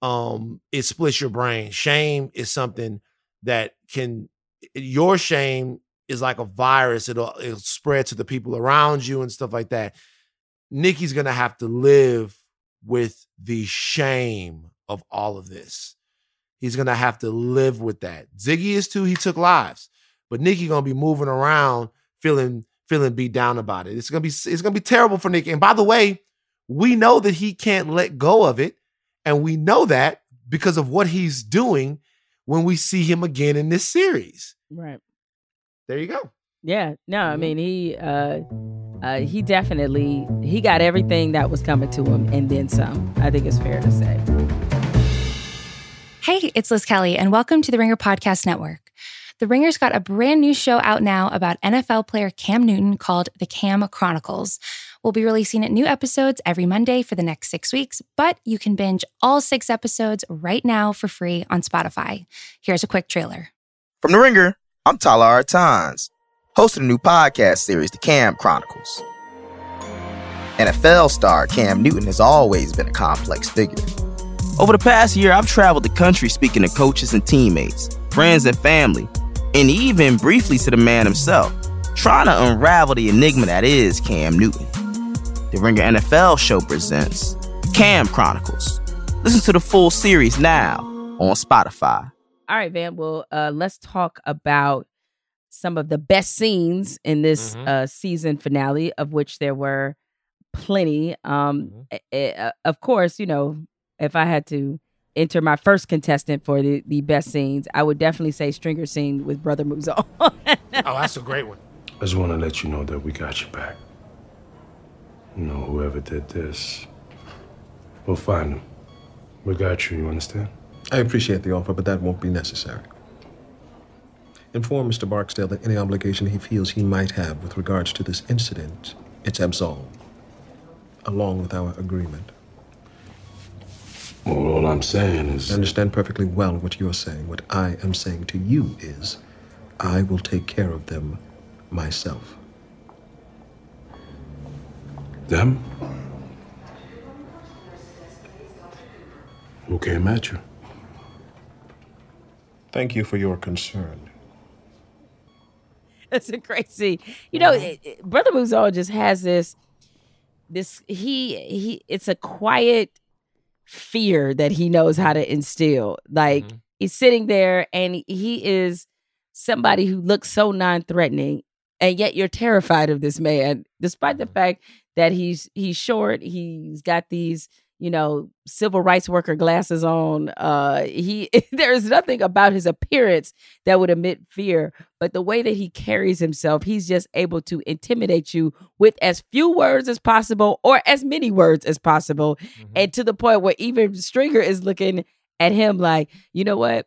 Um, it splits your brain. Shame is something that can your shame is like a virus. It'll it'll spread to the people around you and stuff like that. Nikki's gonna have to live with the shame of all of this. He's gonna have to live with that. Ziggy is too. He took lives, but Nikki gonna be moving around feeling feeling beat down about it. It's gonna be it's gonna be terrible for Nikki. And by the way, we know that he can't let go of it, and we know that because of what he's doing when we see him again in this series.
Right.
There you go.
Yeah. No,
Mm-hmm.
I mean he uh uh he definitely he got everything that was coming to him and then some. I think it's fair to say.
Hey, it's Liz Kelly, and welcome to the Ringer Podcast Network. The Ringer's got a brand new show out now about NFL player Cam Newton called The Cam Chronicles. We'll be releasing new episodes every Monday for the next six weeks, but you can binge all six episodes right now for free on Spotify. Here's a quick trailer.
From The Ringer, I'm Tyler R. Tynes, host of the new podcast series, The Cam Chronicles. NFL star Cam Newton has always been a complex figure. Over the past year, I've traveled the country speaking to coaches and teammates, friends and family, and even briefly to the man himself, trying to unravel the enigma that is Cam Newton. The Ringer NFL show presents Cam Chronicles. Listen to the full series now on Spotify.
All right, Van. Well, uh, let's talk about some of the best scenes in this
Mhm.
uh, season finale, of which there were plenty. Um,
Mhm.
eh, eh, uh, of course, you know, if I had to enter my first contestant for the, the best scenes, I would definitely say Stringer scene with Brother Mouzone.
Oh, that's a great one.
I just want to let you know that we got your back. You know, whoever did this, we'll find them. We got you, you understand?
I appreciate the offer, but that won't be necessary. Inform Mr. Barksdale that any obligation he feels he might have with regards to this incident, it's absolved, along with our agreement.
Well, all I'm saying is.
I understand perfectly well what you're saying. What I am saying to you is, I will take care of them myself.
Them? Who came at you?
Thank you for your concern.
That's a great scene. You know, it- it- Brother Mouzone just has this, this he he. It's a quiet fear that he knows how to instill. Like mm-hmm. he's sitting there and he is somebody who looks so non-threatening, and yet you're terrified of this man, despite the mm-hmm. fact that he's he's short. He's got these you know civil rights worker glasses on. Uh, he there is nothing about his appearance that would emit fear, but the way that he carries himself, he's just able to intimidate you with as few words as possible or as many words as possible. And to the point where even Stringer is looking at him like, you know what?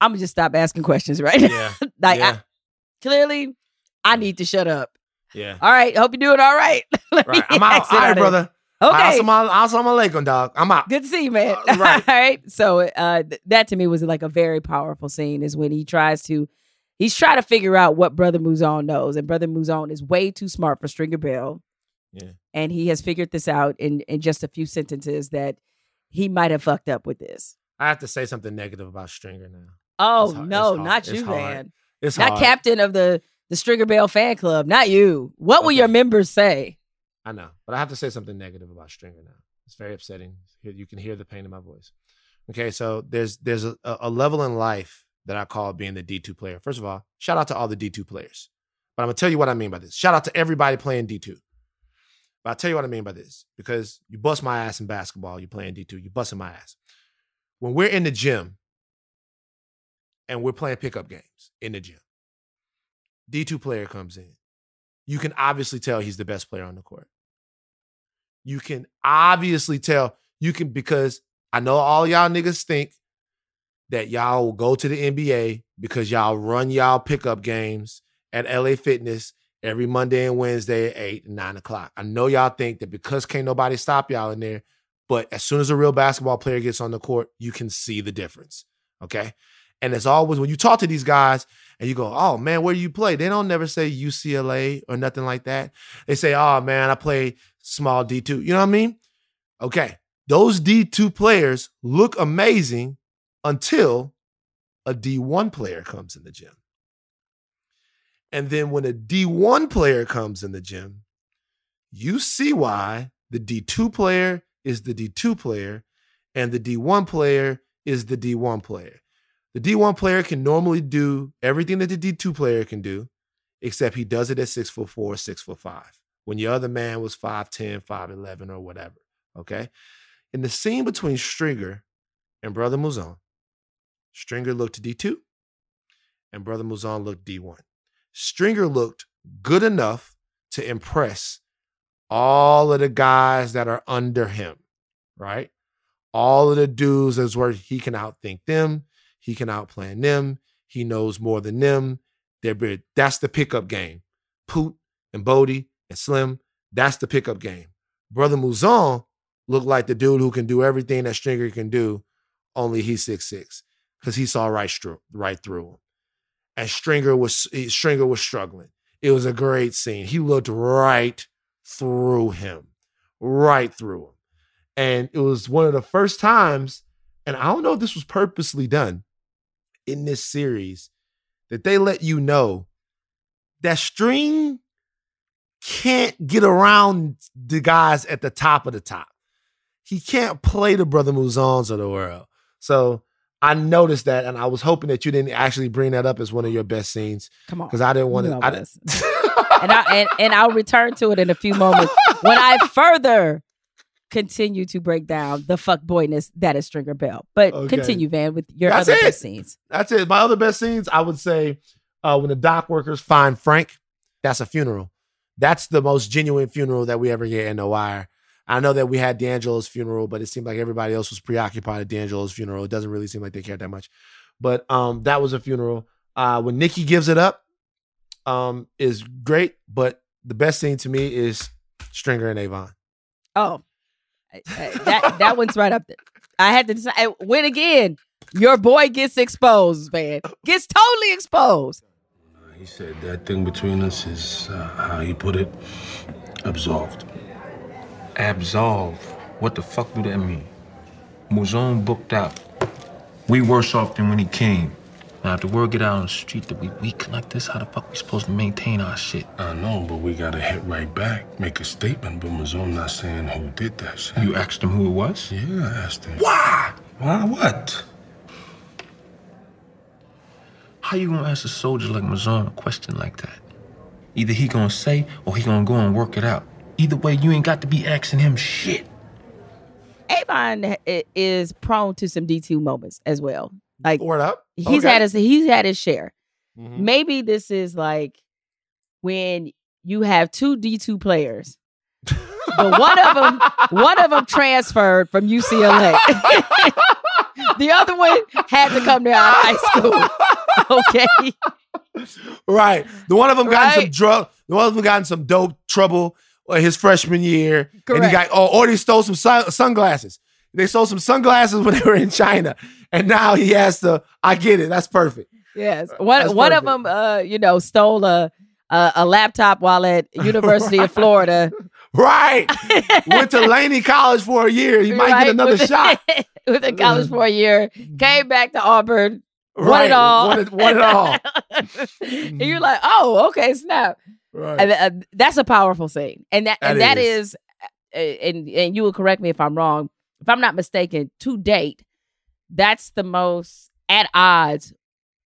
I'm gonna just stop asking questions right now.
Yeah.
like
yeah.
I, clearly, I need to shut up.
yeah.
All right, hope you're doing all right.
Right. I'm out. All right, brother.
Okay.
Assalamu alaikum, dog. I'm out.
Good to see you, man.
Uh, right.
All right. So uh, th- that to me was like a very powerful scene is when he tries to, he's trying to figure out what Brother Mouzone knows. And Brother Mouzone is way too smart for Stringer Bell.
Yeah.
And he has figured this out in, in just a few sentences that he might have fucked up with this.
I have to say something negative about Stringer now.
Oh,
It's hard-
no,
it's
not you,
hard.
man.
It's
not
hard.
captain of the, the Stringer Bell fan club. Not you. What will
Okay.
your members say?
I know, but I have to say something negative about Stringer now. It's very upsetting. You can hear the pain in my voice. Okay, so there's there's a, a level in life that I call being the D2 player. First of all, shout out to all the D2 players. But I'm gonna tell you what I mean by this. Shout out to everybody playing D2. But I'll tell you what I mean by this because you bust my ass in basketball, you're playing D2, you busting my ass. When we're in the gym and we're playing pickup games in the gym, D2 player comes in. You can obviously tell he's the best player on the court. You can obviously tell, you can, because I know all y'all niggas think that y'all will go to the NBA because y'all run y'all pickup games at LA Fitness every Monday and Wednesday at 8 and 9 o'clock. I know y'all think that because can't nobody stop y'all in there, but as soon as a real basketball player gets on the court, you can see the difference. Okay. And as always when you talk to these guys and you go, oh man, where do you play? They don't never say UCLA or nothing like that. They say, oh man, I play small D2. You know what I mean? Okay. Those D2 players look amazing until a D1 player comes in the gym. And then when a D1 player comes in the gym, you see why the D2 player is the D2 player and the D1 player is the D1 player. The D1 player can normally do everything that the D2 player can do, except he does it at six foot four, six foot five. When your other man was 5'10, 5'11, or whatever. Okay. In the scene between Stringer and Brother Mouzone, Stringer looked D2 and Brother Mouzone looked D1. Stringer looked good enough to impress all of the guys that are under him, right? All of the dudes is where he can outthink them, he can outplan them, he knows more than them. They're. That's the pickup game. Poot and Bodie and Slim, that's the pickup game. Brother Mouzone looked like the dude who can do everything that Stringer can do, only he's six six because he saw right, stru- right through him. And Stringer was Stringer was struggling. It was a great scene. He looked right through him, right through him. And it was one of the first times, and I don't know if this was purposely done in this series, that they let you know that String can't get around the guys at the top of the top. He can't play the Brother Mouzones of the world. So I noticed that, and I was hoping that you didn't actually bring that up as one of your best scenes.
Come on,
because I didn't want to. I,
and I and, and I'll return to it in a few moments when I further continue to break down the fuck boyness that is Stringer Bell. But
Okay.
continue, Van, with your
That's
other
it.
best scenes.
That's it. My other best scenes, I would say, uh, when the dock workers find Frank, that's a funeral. That's the most genuine funeral that we ever get in The Wire. I know that we had D'Angelo's funeral, but it seemed like everybody else was preoccupied at D'Angelo's funeral. It doesn't really seem like they cared that much. But um, that was a funeral. Uh, when Nikki gives it up, um, is great. But the best thing to me is Stringer and Avon.
Oh, that that one's right up there. I had to decide. When again, your boy gets exposed, man. Gets totally exposed.
He said that thing between us is, uh, how he put it, absolved. Absolved? What the fuck do that mean? Mouzone booked out. We worse off than when he came. Now, if the word get out on the street that we weak like this, how the fuck we supposed to maintain our shit?
I know, but we gotta hit right back, make a statement. But Mouzone not saying who did that shit.
You asked him who it was?
Yeah, I asked him.
Why? Why what? How you gonna ask a soldier like Mouzone a question like that? Either he gonna say or he gonna go and work it out. Either way, you ain't got to be asking him shit.
Avon is prone to some D2 moments as well. Like
Word up.
he's
Okay.
had his he's had his share.
Mhm.
Maybe this is like when you have two D2 players. But one of them one of them transferred from UCLA. the other one had to come there out of high school. Okay.
Right. The one of them got in some drug. The one of them got in some dope trouble uh, his freshman year, and he got oh, or he stole some sun, sunglasses. They stole some sunglasses when they were in China, and now he has to. I get it. That's perfect.
Yes. One
That's
one of them uh, you know, stole a a, a laptop while at University of Florida.
Right. Went to Laney College for a year. He might
right,
get another
with-
shot.
with a college for a year. Came back to Auburn. Won
Right.
it all.
Won it- won it all.
and you're like, oh, okay, snap.
Right.
And uh, that's a powerful thing. and that,
That
and that
is.
is, uh, and and you will correct me if I'm wrong. If I'm not mistaken, to date, that's the most at odds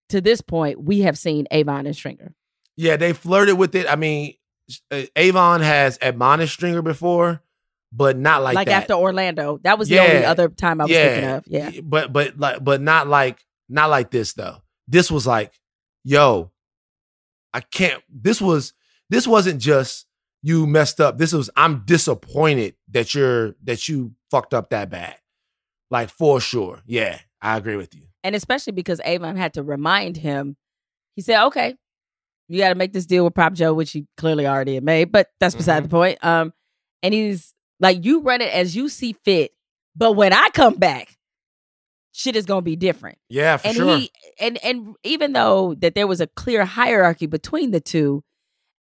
to this point we have seen Avon and Stringer.
Yeah, they flirted with it. I mean, Uh, Avon has admonished Stringer before, but not like,
Like,
that.
after Orlando, that was the only other time I was thinking of. Yeah,
But but like but not like not like this though. This was like, yo, I can't this was this wasn't just you messed up. This was I'm disappointed that you're that you fucked up that bad. Like for sure. Yeah, I agree with you.
and especially because Avon had to remind him. He said, "Okay, you got to make this deal with Prop Joe, which he clearly already had made, but that's beside
Mm-hmm.
the point." Um, and he's like, "You run it as you see fit, but when I come back, shit is gonna be different."
Yeah, for
and
sure.
he and and even though that there was a clear hierarchy between the two,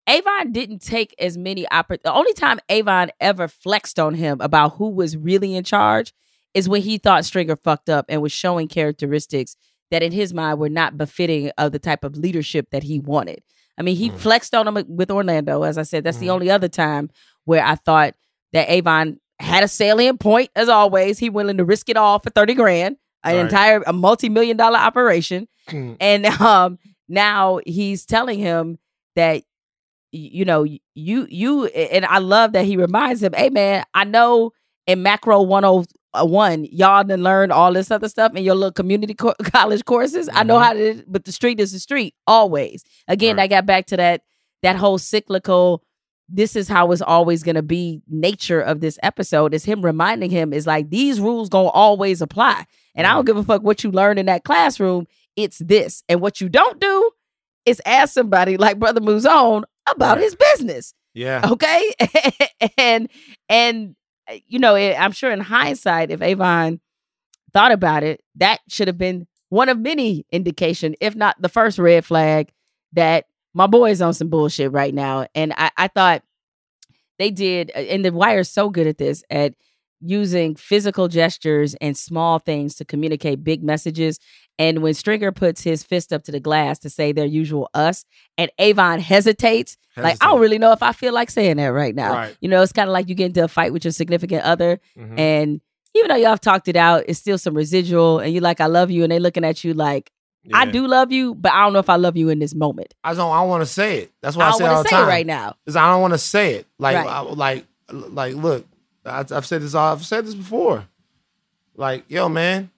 Avon didn't take as many oppor- The only time Avon ever flexed on him about who was really in charge is when he thought Stringer fucked up and was showing characteristics that in his mind were not befitting of the type of leadership that he wanted. I mean, he
Mm.
flexed on him with Orlando, as I said. That's the
Mm-hmm.
only other time where I thought that Avon had a salient point. As always, he willing to risk it all for thirty grand. an
Right.
entire a multi-million dollar operation.
Mm.
and um now he's telling him that you know you you and I love that he reminds him, hey man, I know in macro 101 y'all done learned all this other stuff in your little community co- college courses. I know how to but the street is the street always. Again, I got back to that that whole cyclical this is how it's always going to be nature of this episode is him reminding him is like these rules to always apply. And i don't give a fuck what you learn in that classroom it's this. And what you don't do is ask somebody like brother Mouzone about his business
Yeah.
okay? And and uh, you know it, i'm sure in hindsight if avon thought about it that should have been one of many indication if not the first red flag that my boy is on some bullshit right now. And i, I thought they did uh, and the wire's so good at this at using physical gestures and small things to communicate big messages and when stringer puts his fist up to the glass to say their usual us and avon hesitates like i don't really know if i feel like saying that right now
Right.
you know it's kind of like you get into a fight with your significant other
Mhm.
and even though y'all have talked it out it's still some residual and you're like i love you and they looking at you like i do love you but i don't know if i love you in this moment
I don't. I want to say it. That's why I,
I
say all the
say it
time
right now.
Is I don't want to say it. Like,
Right.
I, like, like. Look, I, I've said this. I've said this before. Like, yo, man,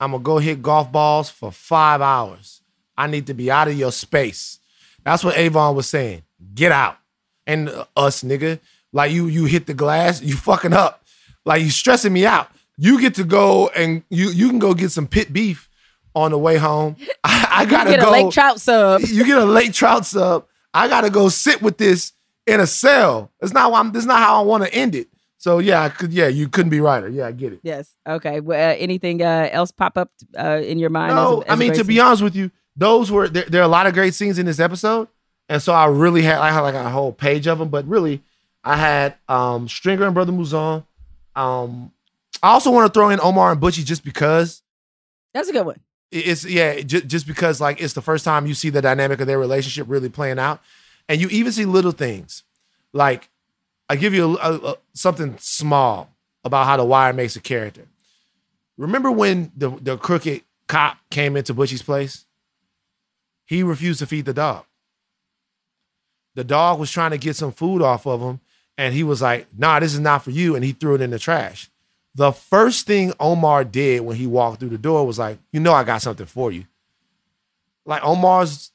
I'm gonna go hit golf balls for five hours. I need to be out of your space. That's what Avon was saying. Get out. And uh, us, nigga, like you, you hit the glass. You fucking up. Like you stressing me out. You get to go and you you can go get some pit beef on the way home. I, I gotta go.
you get
go.
a lake trout sub
You get a late trout sub. I gotta go sit with this in a cell. That's not why I'm. That's not how I want to end it. So yeah, I could. Yeah, you couldn't be right. Yeah, I get it.
yes okay well, uh, anything uh, else pop up uh, in your mind as a-
No,
as
I mean to be
scene?
honest with you, those were there, there are a lot of great scenes in this episode, and so I really had I had like a whole page of them. But really, I had um Stringer and Brother Mouzone. Um, I also want to throw in Omar and Butchie just because
that's a good one
it's yeah, just, just because like it's the first time you see the dynamic of their relationship really playing out, and you even see little things like I give you a, a- a- something small about how the Wire makes a character. Remember when the the crooked cop came into Butchie's place? He refused to feed the dog. The dog was trying to get some food off of him, and he was like, "Nah, this is not for you," and he threw it in the trash. The first thing Omar did when he walked through the door was like, "You know, I got something for you." Like Omar's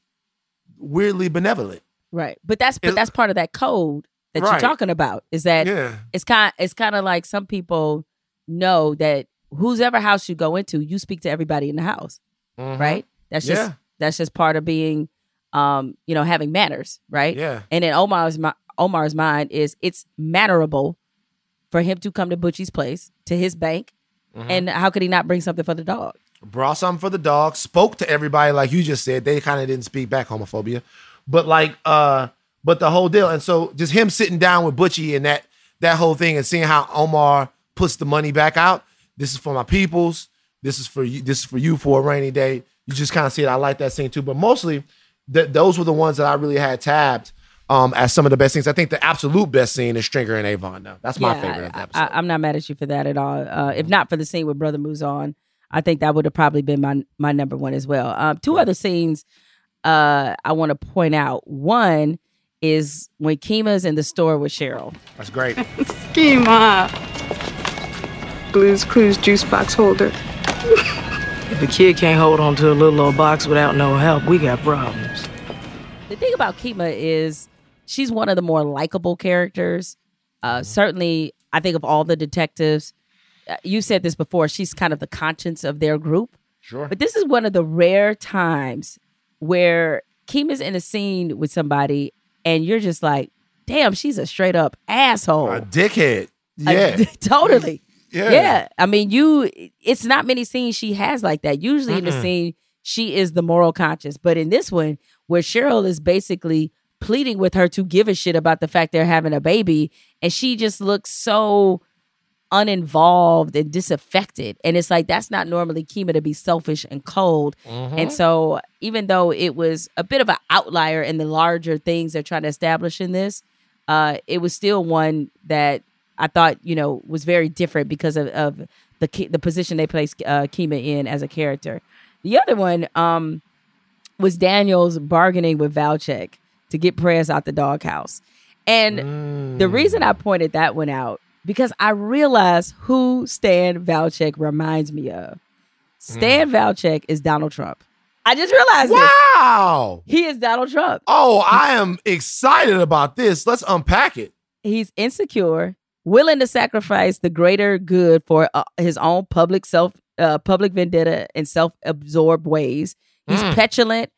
weirdly benevolent.
Right. But that's but
It-
that's part of that code that
Right.
you're talking about. Is that
Yeah.
it's kind it's kind of like some people know that whose ever house you go into, you speak to everybody in the house.
Mhm.
Right? That's just
Yeah.
that's just part of being um, you know, having manners, right?
Yeah.
And in Omar's Omar's mind is it's mannerable for him to come to Butchie's place, to his bank,
Mhm.
and how could he not bring something for the dog?
brought something for the dog, spoke to everybody like you just said. They kind of didn't speak back homophobia. But like uh but the whole deal. And so just him sitting down with Butchie and that that whole thing and seeing how Omar puts the money back out. This is for my peoples. This is for you. This is for you for a rainy day. You just kind of see it. I like that scene too. But mostly that those were the ones that I really had tabbed um as some of the best things. I think the absolute best scene is Stringer and Avon though. That's my
Yeah,
favorite
I, I'm not mad at you for that at all. Uh, if not for the scene with Brother Mouzone, I think that would have probably been my my number one as well. Um, two other scenes uh, I want to point out. One is when Kima's in the store with Cheryl.
That's great.
Kima. Blues Clues juice box holder.
If a kid can't hold on to a little old box without no help, we got problems.
The thing about Kima is she's one of the more likable characters. Uh, certainly, I think of all the detectives, uh, you said this before. She's kind of the conscience of their group.
Sure.
But this is one of the rare times where Kima's in a scene with somebody and you're just like, damn, she's a straight up asshole.
A dickhead. Yeah.
totally.
Yeah.
Yeah. I mean, you it's not many scenes she has like that. Usually in the scene, she is the moral conscience. But in this one, where Cheryl is basically pleading with her to give a shit about the fact they're having a baby, and she just looks so uninvolved and disaffected. And it's like that's not normally Kima to be selfish and cold.
Mm-hmm.
And so even though it was a bit of an outlier in the larger things they're trying to establish in this, uh, it was still one that I thought, you know, was very different because of, of the the position they placed uh, Kima in as a character. The other one um, was Daniel's bargaining with Valchek to get Prez out the doghouse. And the reason I pointed that one out because I realize who Stan Valchek reminds me of. Stan Valchek is Donald Trump. I just realized it.
Wow.
He is Donald Trump.
Oh, I am excited about this. Let's unpack it.
He's insecure, willing to sacrifice the greater good for uh, his own public self, uh, public vendetta and self-absorbed ways. He's
Mm.
petulant.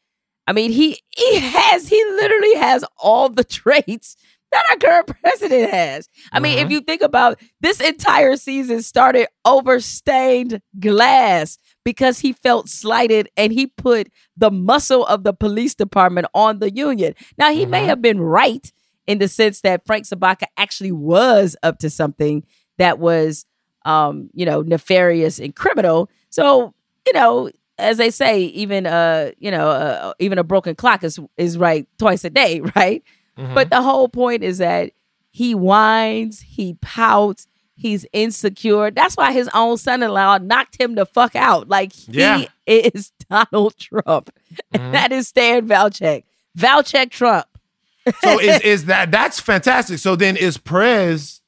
I mean, he he has he literally has all the traits that our current president has. I mean, if
Mhm.
you think about this entire season started over stained glass because he felt slighted and he put the muscle of the police department on the union. Now he may have been right in the sense that Frank Sobotka actually was up to something that was um, you know, nefarious and criminal. So, you know, as they say, even uh, you know, uh, even a broken clock is is right twice a day, right? Mm-hmm. But the whole point is that he whines, he pouts, he's insecure. That's why his own son-in-law knocked him the fuck out. Like
Yeah.
he is Donald Trump. And mm-hmm. that is Stan Valchek. Valchek Trump.
So is is that that's fantastic. So then is Perez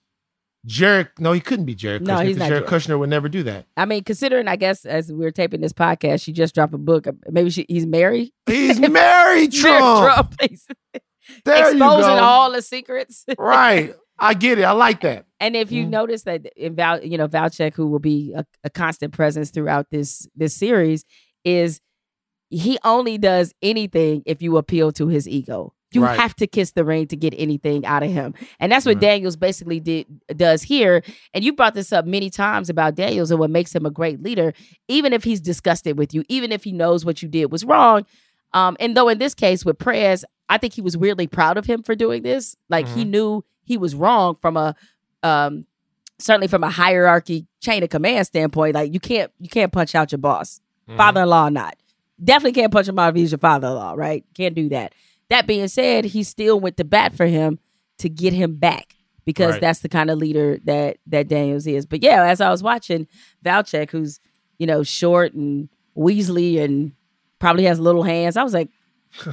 Jared? No, he couldn't be Jared.
No,
Kushner,
he's
'cause
not
Jared
Jared.
Kushner would never do that.
I mean, considering I guess as we're taping this podcast, she just dropped a book. Maybe she, he's married.
He's married, Trump.
Trump.
There you
exposing all the secrets.
Right. I get it. I like that.
And if you notice that in Val, you know, Valchek, who will be a, a constant presence throughout this this series, is he only does anything if you appeal to his ego. You
Right.
have to kiss the ring to get anything out of him, and that's what Daniels basically did does here. And you brought this up many times about Daniels and what makes him a great leader, even if he's disgusted with you, even if he knows what you did was wrong. Um, and though in this case with Prez, I think he was weirdly proud of him for doing this. Like he knew he was wrong from a um certainly from a hierarchy chain of command standpoint. Like you can't you can't punch out your boss.
Mhm.
Father-in-law or not. Definitely can't punch him out if he's your father-in-law, right? Can't do that. That being said, he still went to bat for him to get him back because
Right.
that's the kind of leader that that Daniels is. But yeah, as I was watching Valchek, who's you know short and Weasley and probably has little hands, I was like,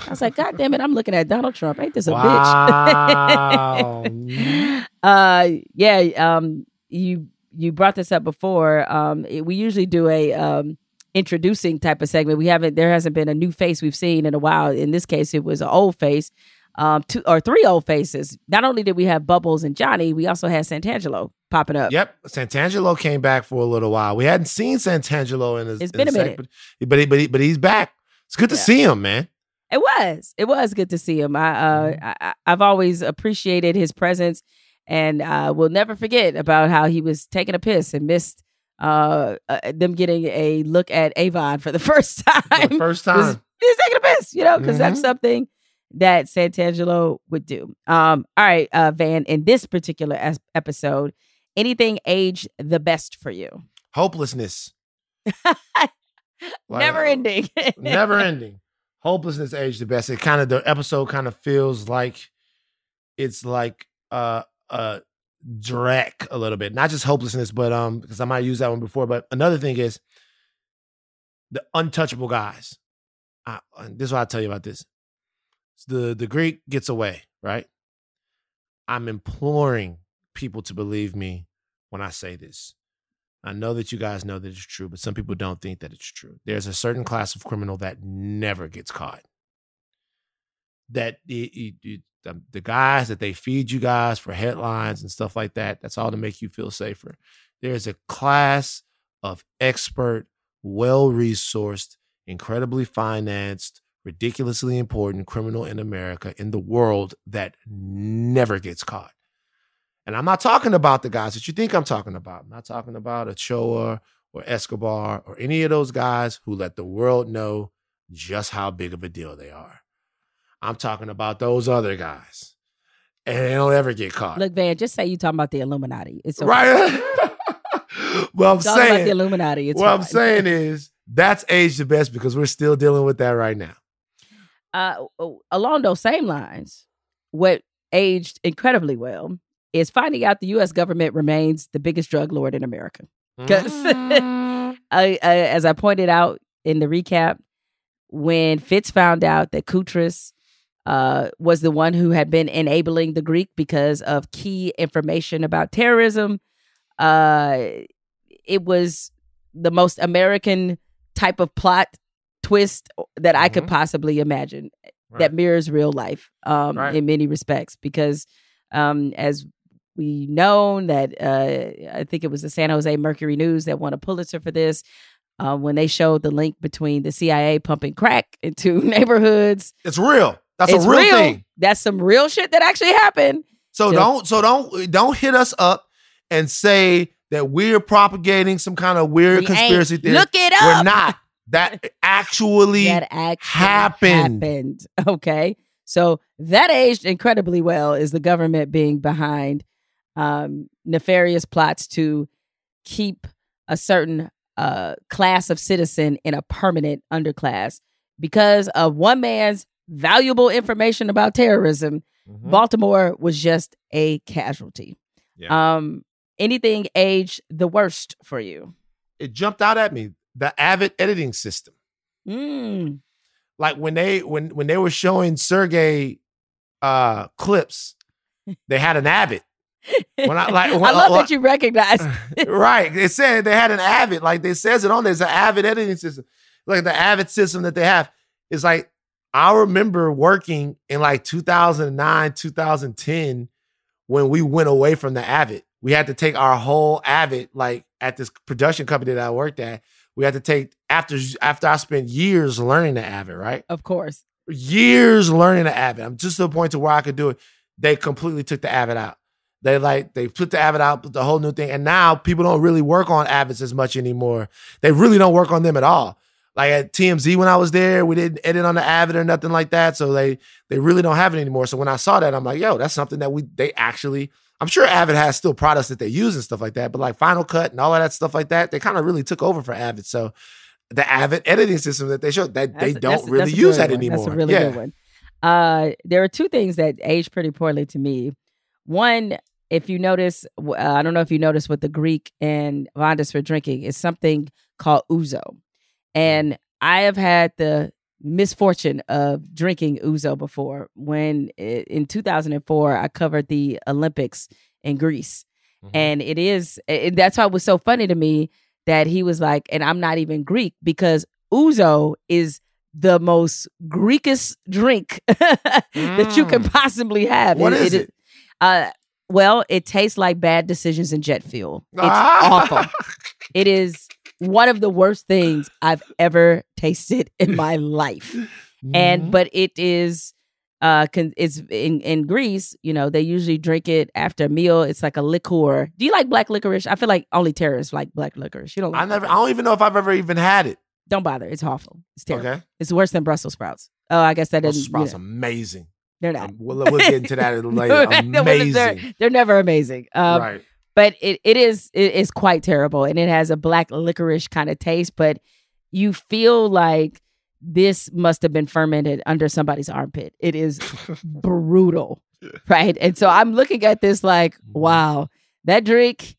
I was like, God damn it, I'm looking at Donald Trump. Ain't this a
Wow.
bitch? uh yeah, um you you brought this up before. Um it- we usually do a um introducing type of segment. We haven't there hasn't been a new face we've seen in a while. In this case, it was an old face. Um two or three old faces. Not only did we have Bubbles and Johnny, we also had Santangelo popping up.
Yep, Santangelo came back for a little while. We hadn't seen Santangelo in his.
It's
in
been a minute.
but but he, but, he, but he's back. It's good to
Yeah.
see him, man.
It was. It was good to see him. I, uh,
Mm-hmm.
I I- I've always appreciated his presence, and uh, will never forget about how he was taking a piss and missed uh, uh, them getting a look at Avon for the first time.
first
Was-
time.
He was taking a piss, you know, because that's
Mhm.
something that Santangelo would do. Um, all right, uh, Van. In this particular es- episode, anything aged the best for you?
Hopelessness. Like,
Never ending.
never ending. Hopelessness age the best. It kind of the episode kind of feels like it's like uh uh Drek a little bit. Not just hopelessness, but um because I might use that one before. But another thing is the untouchable guys. I, this is what I tell you about this. The the Greek gets away, right? I'm imploring people to believe me when I say this. I know that you guys know that it's true, but some people don't think that it's true. There's a certain class of criminal that never gets caught. That it, it- it- the, the guys that they feed you guys for headlines and stuff like that, that's all to make you feel safer. There's a class of expert, well resourced, incredibly financed, ridiculously important criminal in America, in the world, that never gets caught. And I'm not talking about the guys that you think I'm talking about. I'm not talking about Ochoa or Escobar or any of those guys who let the world know just how big of a deal they are. I'm talking about those other guys. And they don't ever get caught.
Look, Van, just say you talking about the Illuminati. It's okay.
Right? well, I'm
Talk about
saying
the Illuminati. It's
what I'm saying is that's age the best because we're still dealing with that right now.
uh, along those same lines, what aged incredibly well is finding out the U.S. government remains the biggest drug lord in America. Because I, I, as I pointed out in the recap, when Fitz found out that Koutris uh, was the one who had been enabling the Greek because of key information about terrorism, uh, it was the most American type of plot twist that I could possibly imagine that mirrors real life um,
Right.
in many respects. Because um, as we know that uh, I think it was the San Jose Mercury News that won a Pulitzer for this. Uh, when they showed the link between the CIA pumping crack into neighborhoods,
It's real. That's
It's
a real, thing.
That's some real shit that actually happened.
So
Just-
don't so don't don't hit us up and say that we're propagating some kind of weird
We
conspiracy theory.
Look it up.
We're not. That actually
that actually
happened.
happened. Okay. So that aged incredibly well is the government being behind um, nefarious plots to keep a certain uh, class of citizen in a permanent underclass because of one man's valuable information about terrorism.
Mm-hmm.
Baltimore was just a casualty.
Yeah.
Um, anything aged the worst for you?
It jumped out at me. The Avid editing system.
Mm.
Like when they when when they were showing Sergey uh clips, they had an Avid. When I like when,
I love
when-
that you recognize.
right. They said they had an Avid, like they says it on there. It's an Avid editing system. Like the Avid system that they have. It's like I remember working in like 2009, 2010 when we went away from the Avid. We had to take our whole Avid, like at this production company that I worked at. We had to take after after I spent years learning the Avid, right?
Of course.
years learning the Avid. I'm just to the point to where I could do it. They completely took the Avid out. They like they put the Avid out, put the whole new thing, and now people don't really work on Avids as much anymore. They really don't work on them at all. Like at TMZ when I was there, we didn't edit on the Avid or nothing like that, so they they really don't have it anymore. So when I saw that, I'm like, yo, that's something that we they actually. I'm sure Avid has still products that they use and stuff like that, but like Final Cut and all of that stuff like that, they kind of really took over for Avid. So the Avid editing system that they showed that they don't
that's-
really
that's
use that
one.
anymore.
That's a really
yeah.
good one. Uh, there are two things that age pretty poorly to me. One, if you notice, uh, I don't know if you noticed what the Greek and Vondas were drinking, is something called ouzo. And I have had the misfortune of drinking ouzo before. When in 2004, I covered the Olympics in Greece. And it is, it, that's why it was so funny to me that he was like, and I'm not even Greek because ouzo is the most Greekest drink that you can possibly have.
What is it?
Uh, well, it tastes like bad decisions in jet fuel. It's
Ah.
awful. It is one of the worst things I've ever tasted in my life. And but it is uh con- it's in in Greece, you know, they usually drink it after a meal. It's like a liqueur. Do you like black licorice? I feel like only terrorists like black licorice. You don't like
I never. I don't even know if I've ever even had it.
Don't bother. It's awful. It's terrible.
Okay.
It's worse than Brussels sprouts. Oh, I guess that
Brussels
doesn't.
Brussels sprouts
you know,
amazing.
They're not.
Um, we'll, we'll get into that later. Amazing.
They're, they're never amazing. Um,
right.
But it, it is it is quite terrible, and it has a black licorice kind of taste. But you feel like this must have been fermented under somebody's armpit. It is brutal, right? And so I'm looking at this like,
Mm-hmm.
wow, that drink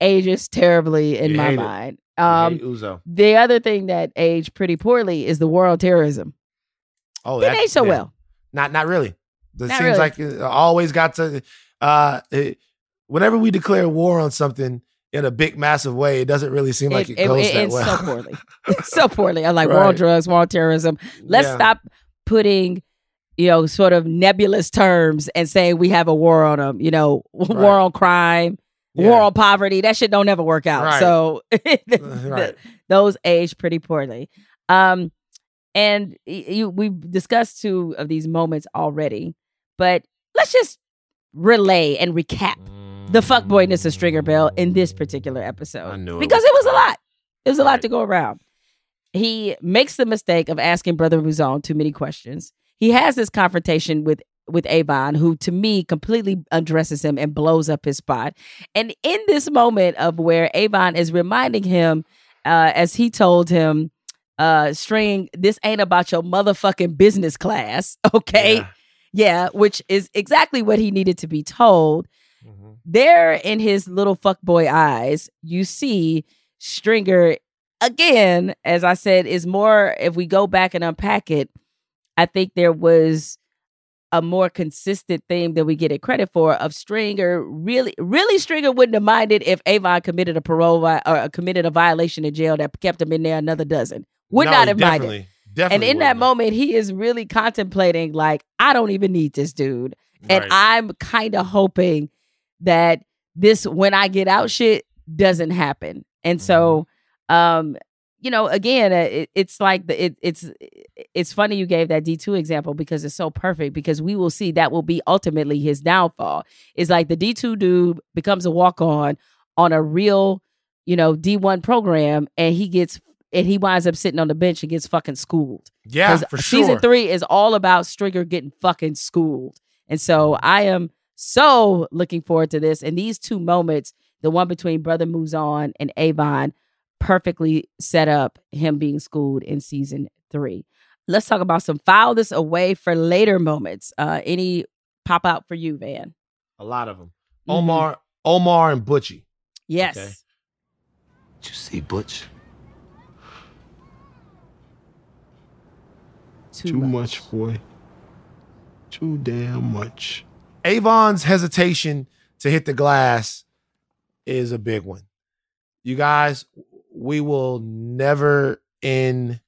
ages terribly in
You
my
it.
mind.
You
Um,
Ouzo.
the other thing that aged pretty poorly is the world terrorism.
Oh,
Didn't
that-
age so
yeah.
well.
Not not really. It
Not
seems
really.
like it always got to. Uh, it, whenever we declare war on something in a big massive way, it doesn't really seem like it, goes that
ends
well.
so poorly. so poorly. I like war on drugs, war on terrorism. Let's
Yeah.
stop putting, you know, sort of nebulous terms and saying we have a war on them. You know, war on crime, war on poverty. That shit don't ever work out.
Right.
So
right.
those age pretty poorly. Um, and you, we've discussed two of these moments already, but let's just relay and recap the fuckboyness of Stringer Bell in this particular episode. because it was a lot. It was a lot to go around. He makes the mistake of asking Brother Mouzone too many questions. He has this confrontation with with Avon, who to me completely undresses him and blows up his spot. And in this moment of where Avon is reminding him, uh, as he told him, uh, string, this ain't about your motherfucking business class, okay? Yeah. Which is exactly what he needed to be told. Mm-hmm. there in his little fuckboy eyes, you see Stringer again, as I said, is more if we go back and unpack it, I think there was a more consistent theme that we get it credit for of Stringer really really Stringer wouldn't have minded if Avon committed a parole vi- or uh, committed a violation in jail that kept him in there another dozen. Would
No,
not have
definitely,
minded.
Definitely.
and in that moment, he is really contemplating, like, I don't even need this dude. And
Right.
I'm kind of hoping that this when I get out shit doesn't happen. And so,
Mm-hmm.
um, you know, again, uh, it, it's like the it, it's it's funny you gave that D two example because it's so perfect because we will see that will be ultimately his downfall. Is like the D two dude becomes a walk on on a real, you know, D one program, and he gets and he winds up sitting on the bench and gets fucking schooled.
Yeah, for sure.
Season three is all about Stringer getting fucking schooled. And so I am so looking forward to this. And these two moments, the one between Brother Mouzone and Avon, perfectly set up him being schooled in season three. Let's talk about some file this away for later moments. Uh, any pop out for you, Van?
A lot of them.
Mhm.
Omar, Omar, and Butchie.
Yes.
Okay.
Did you see Butch?
Too,
Too much, boy. Too damn much.
Avon's hesitation to hit the glass is a big one. You guys, we will never in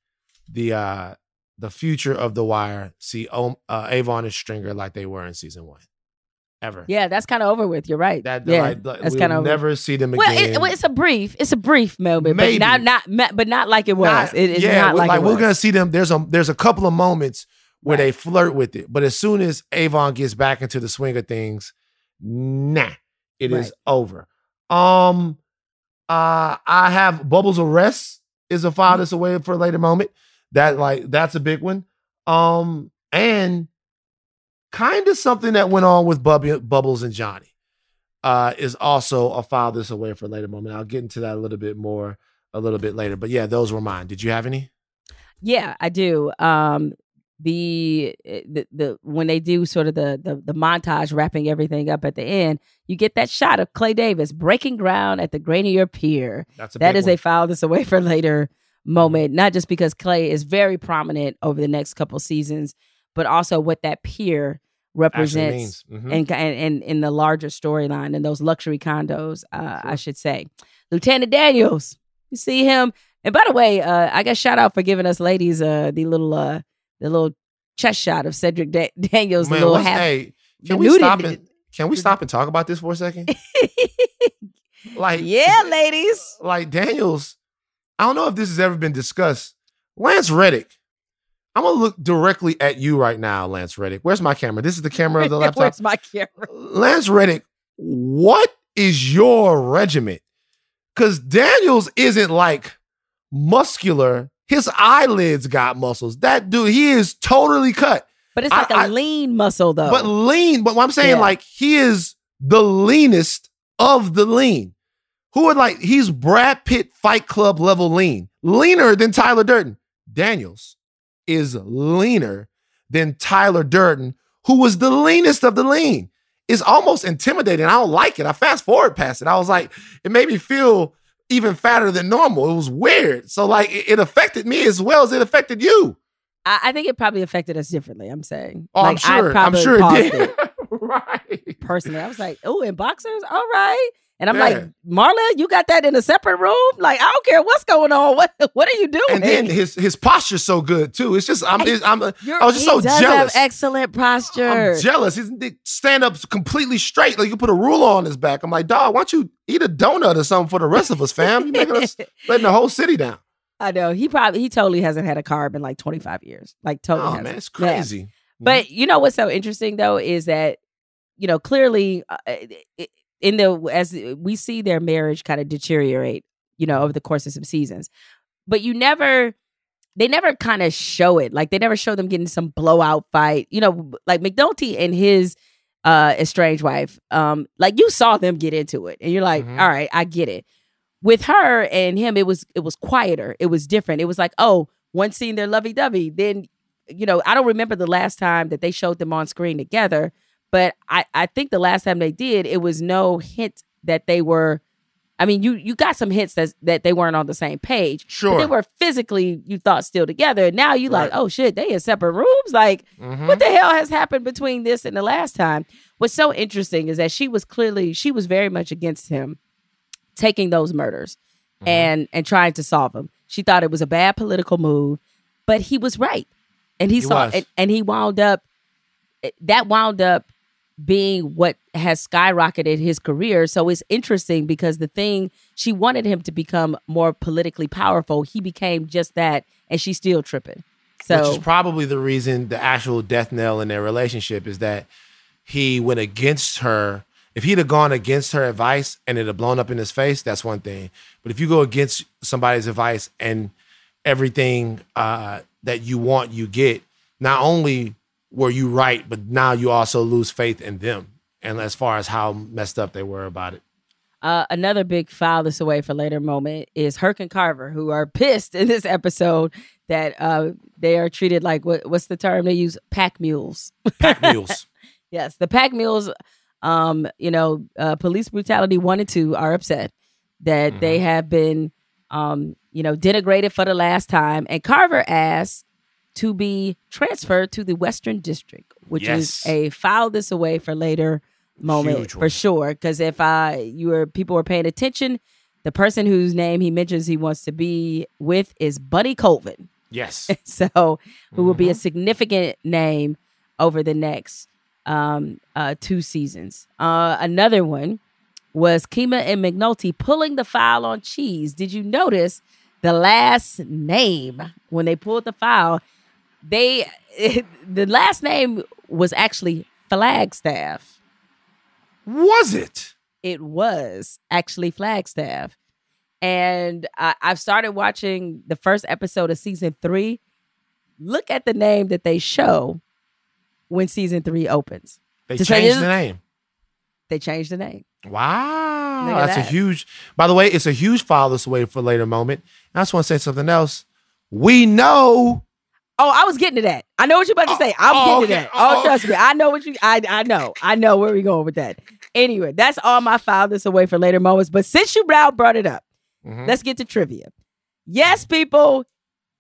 the uh the future of the wire see um, uh, Avon and Stringer like they were in season one. Ever.
Yeah, that's kind of over with. You're right.
That
yeah,
like,
that's kind of
never see them
Well,
again.
it, well, it's a brief. It's a brief moment,
Maybe.
but not not but not like it was.
Not-
it is
yeah,
not like, it
we're
was.
gonna see them. There's a there's a couple of moments where they flirt with it, but as soon as Avon gets back into the swing of things, nah, it is
Right.
over. Um, uh, I have Bubbles arrest is a file that's away for a later moment. That like that's a big one. Um, and kind of something that went on with Bubby, Bubbles and Johnny uh, is also a file this away for a later moment. I'll get into that a little bit more a little bit later. But yeah, those were mine. Did you have any?
Yeah, I do. Um, the eh, the the when they do sort of the the the montage wrapping everything up at the end, you get that shot of Clay Davis breaking ground at the Grainier Pier.
That's a
That is a file this away for later moment, not just because Clay is very prominent over the next couple seasons, but also what that pier represents.
Mhm.
and, and in the larger storyline and those luxury condos, uh, I should say. Lieutenant Daniels, you see him. And by the way, uh, I got shout out for giving us ladies uh, the little uh, the little chest shot of Cedric da- Daniels,
Man,
little half.
hey, can we stop and can we stop and talk about this for a second? like
yeah, ladies.
Like Daniels, I don't know if this has ever been discussed. Lance Reddick. I'm gonna look directly at you right now, Lance Reddick. Where's my camera? This is the camera of the laptop.
Where's my camera?
Lance Reddick, what is your regiment? Because Daniels isn't like muscular. His eyelids got muscles. That dude, he is totally cut.
But it's like a
I-
lean muscle though.
But lean, but what I'm saying,
Yeah.
like, he is the leanest of the lean. Who would like, he's Brad Pitt Fight Club level lean, leaner than Tyler Durden. Daniels is leaner than Tyler Durden, who was the leanest of the lean. It's almost intimidating. I don't like it. I fast forward past it. I was like, it made me feel even fatter than normal. It was weird. So, like, it, it affected me as well as it affected you.
I, I think it probably affected us differently. I'm saying.
Oh, I'm
Like, I
sure. I'm sure it did. right.
Personally, I was like, "Oh, in boxers, all right." And I'm
Yeah.
like, "Marla, you got that in a separate room? Like, I don't care what's going on. What What are you doing?"
And then his his posture's so good too. It's just I'm it's, I'm I was just
he
so
does
jealous.
Have excellent posture.
I'm jealous. His stand up completely straight. Like you put a ruler on his back. I'm like, dog, why don't you eat a donut or something for the rest of us, fam? You're making us letting the whole city down.
I know he probably he totally hasn't had a carb in like 25 years. Like totally.
Oh
hasn't.
man, it's
Yeah.
crazy.
But you know what's so interesting though is that you know clearly uh, i- in the as we see their marriage kind of deteriorate, you know, over the course of some seasons. But you never they never kind of show it. Like they never show them getting some blowout fight. You know, like McNulty and his uh estranged wife, um like you saw them get into it and you're like,
Mhm.
"All right, I get it." With her and him it was it was quieter. It was different. It was like, "Oh, one scene they're lovey-dovey, then you know, I don't remember the last time that they showed them on screen together, But I, I think the last time they did, it was no hint that they were. I mean, you you got some hints that that they weren't on the same page.
Sure.
they were physically you thought still together. Now you like, oh shit, they in separate rooms. Like,
Mhm.
what the hell has happened between this and the last time? What's so interesting is that she was clearly she was very much against him taking those murders
Mm-hmm.
and and trying to solve them. She thought it was a bad political move, but he was right, and he,
He
saw and, and he wound up that wound up being what has skyrocketed his career. So it's interesting because the thing she wanted him to become more politically powerful, he became just that, and she's still tripping. So
Which is probably the reason the actual death knell in their relationship is that he went against her. If he'd have gone against her advice and it had blown up in his face, that's one thing. But if you go against somebody's advice and everything uh, that you want, you get, not only were you right, but now you also lose faith in them. And as far as how messed up they were about it.
Uh, another big file this away for later moment is Herc and Carver, who are pissed in this episode that uh, they are treated like what, what's the term they use? Pack mules.
Pack mules.
yes, the pack mules. Um, you know, uh, police brutality one and two are upset that they have been, um, you know, denigrated for the last time, and Carver asked to be transferred to the Western District, which
Yes.
is a file this away for later moment for sure. Because if I you were people were paying attention, the person whose name he mentions he wants to be with is Bunny Colvin.
Yes.
so who will be
Mm-hmm.
a significant name over the next um, uh, two seasons. Uh, another one was Kima and McNulty pulling the file on Cheese. Did you notice the last name when they pulled the file? They the last name was actually Flagstaff.
Was it?
It was actually Flagstaff. And I, I've started watching the first episode of season three. Look at the name that they show when season three opens.
They
To
changed
this-
the name.
They changed the name.
Wow. That's a huge, by the way, it's a huge file this way for later moment. And I just want to say something else. We know.
Oh, I was getting to that. I know what you're about to say. I'm
oh,
getting to that. Oh,
Oh,
trust me. I know what you I I know. I know where we're going with that. Anyway, that's all my file this away for later moments. But since you Brown brought it up,
Mm-hmm.
let's get to trivia. Yes, people,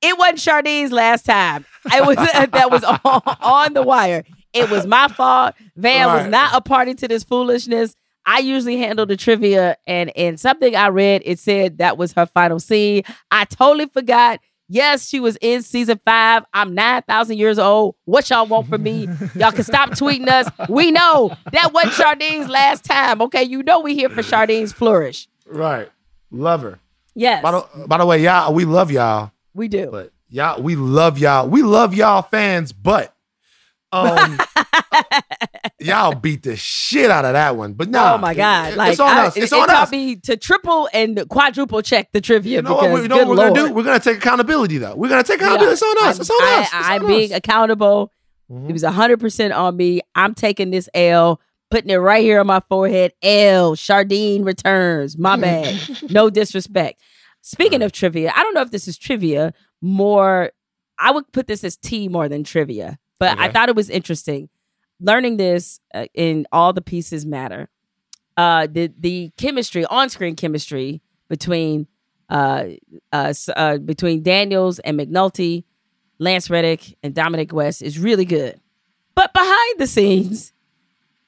it wasn't Shardene's last time. It was that was on, on the wire. It was my fault. Van was not a party to this foolishness. I usually handle the trivia, and in something I read, it said that was her final scene. I totally forgot. Yes, she was in season five. I'm 9,000 years old. What y'all want from me? Y'all can stop tweeting us. We know that wasn't Shardene's last time. Okay, you know we here for Shardene's flourish.
Right. Love her.
Yes,
By the, by the way, y'all, we love y'all.
we do.
But y'all, we love y'all. We love y'all fans, but um y'all beat the shit out of that one. But no,
oh my god! Like
it's on
I-
us.
It,
It's
it
on
taught
us.
me to triple and quadruple check the trivia.
You know what, we, know what we're gonna do? We're gonna take accountability though. We're gonna take accountability.
are.
It's on us.
I'm,
It's on
I,
us. It's
I'm
on
being
us. Mm-hmm.
accountable. It was hundred percent on me. I'm taking this L, putting it right here on my forehead. L. Shardene returns. My bad. no disrespect. Speaking of trivia, I don't know if this is trivia. More, I would put this as T more than trivia. But I thought it was interesting learning this uh, in all the pieces matter. Uh, the the chemistry, on screen chemistry between uh, uh, uh, between Daniels and McNulty, Lance Reddick and Dominic West is really good. But behind the scenes,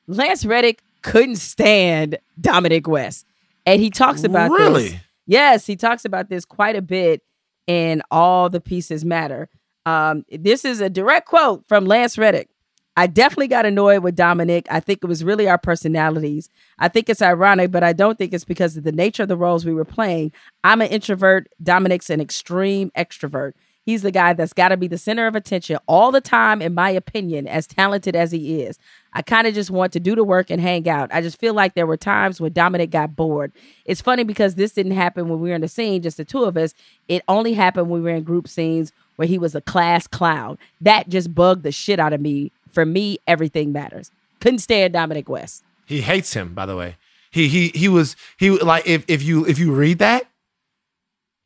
Lance Reddick couldn't stand Dominic West, and he talks about this.
Really?
Yes, he talks about this quite a bit in All the Pieces Matter. Um, this is a direct quote from Lance Reddick. I definitely got annoyed with Dominic. I think it was really our personalities. I think it's ironic, but I don't think it's because of the nature of the roles we were playing. I'm an introvert. Dominic's an extreme extrovert. He's the guy that's got to be the center of attention all the time, in my opinion, as talented as he is. I kind of just want to do the work and hang out. I just feel like there were times when Dominic got bored. It's funny because this didn't happen when we were in the scene, just the two of us. It only happened when we were in group scenes where he was a class clown. That just bugged the shit out of me. For me, everything matters. Couldn't stand Dominic West.
He hates him, by the way. He he he was he like if if you if you read that,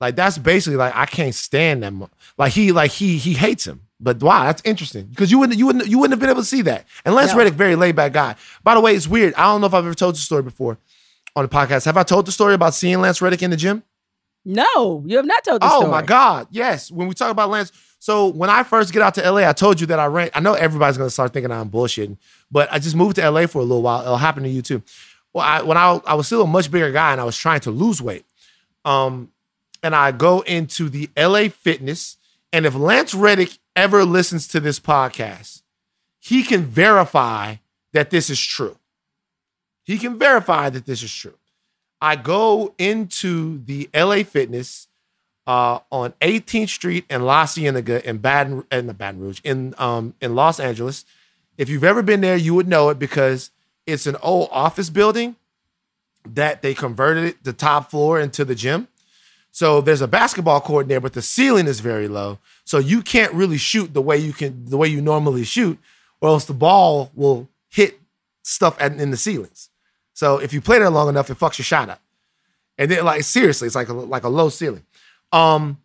like that's basically like I can't stand them. Like he like he he hates him. But wow, that's interesting because you wouldn't you wouldn't you wouldn't have been able to see that. And Lance
No.
Reddick, very laid back guy. By the way, it's weird. I don't know if I've ever told the story before on the podcast. Have I told the story about seeing Lance Reddick in the gym?
No, you have not told the
oh
story.
my God. Yes. When we talk about Lance, so when I first get out to LA, I told you that I ran. I know everybody's gonna start thinking I'm bullshitting, but I just moved to LA for a little while. It'll happen to you too. Well, I, when I I was still a much bigger guy and I was trying to lose weight. Um, and I go into the LA Fitness, and if Lance Reddick ever listens to this podcast, he can verify that this is true. He can verify that this is true. I go into the LA Fitness uh, on 18th Street in La Cienega in Baton in the Baton Rouge in um in Los Angeles. If you've ever been there, you would know it because it's an old office building that they converted the top floor into the gym. So there's a basketball court there, but the ceiling is very low. So you can't really shoot the way you can the way you normally shoot, or else the ball will hit stuff at, in the ceilings. So if you play there long enough, it fucks your shot up. And then like seriously, it's like a, like a low ceiling. Um,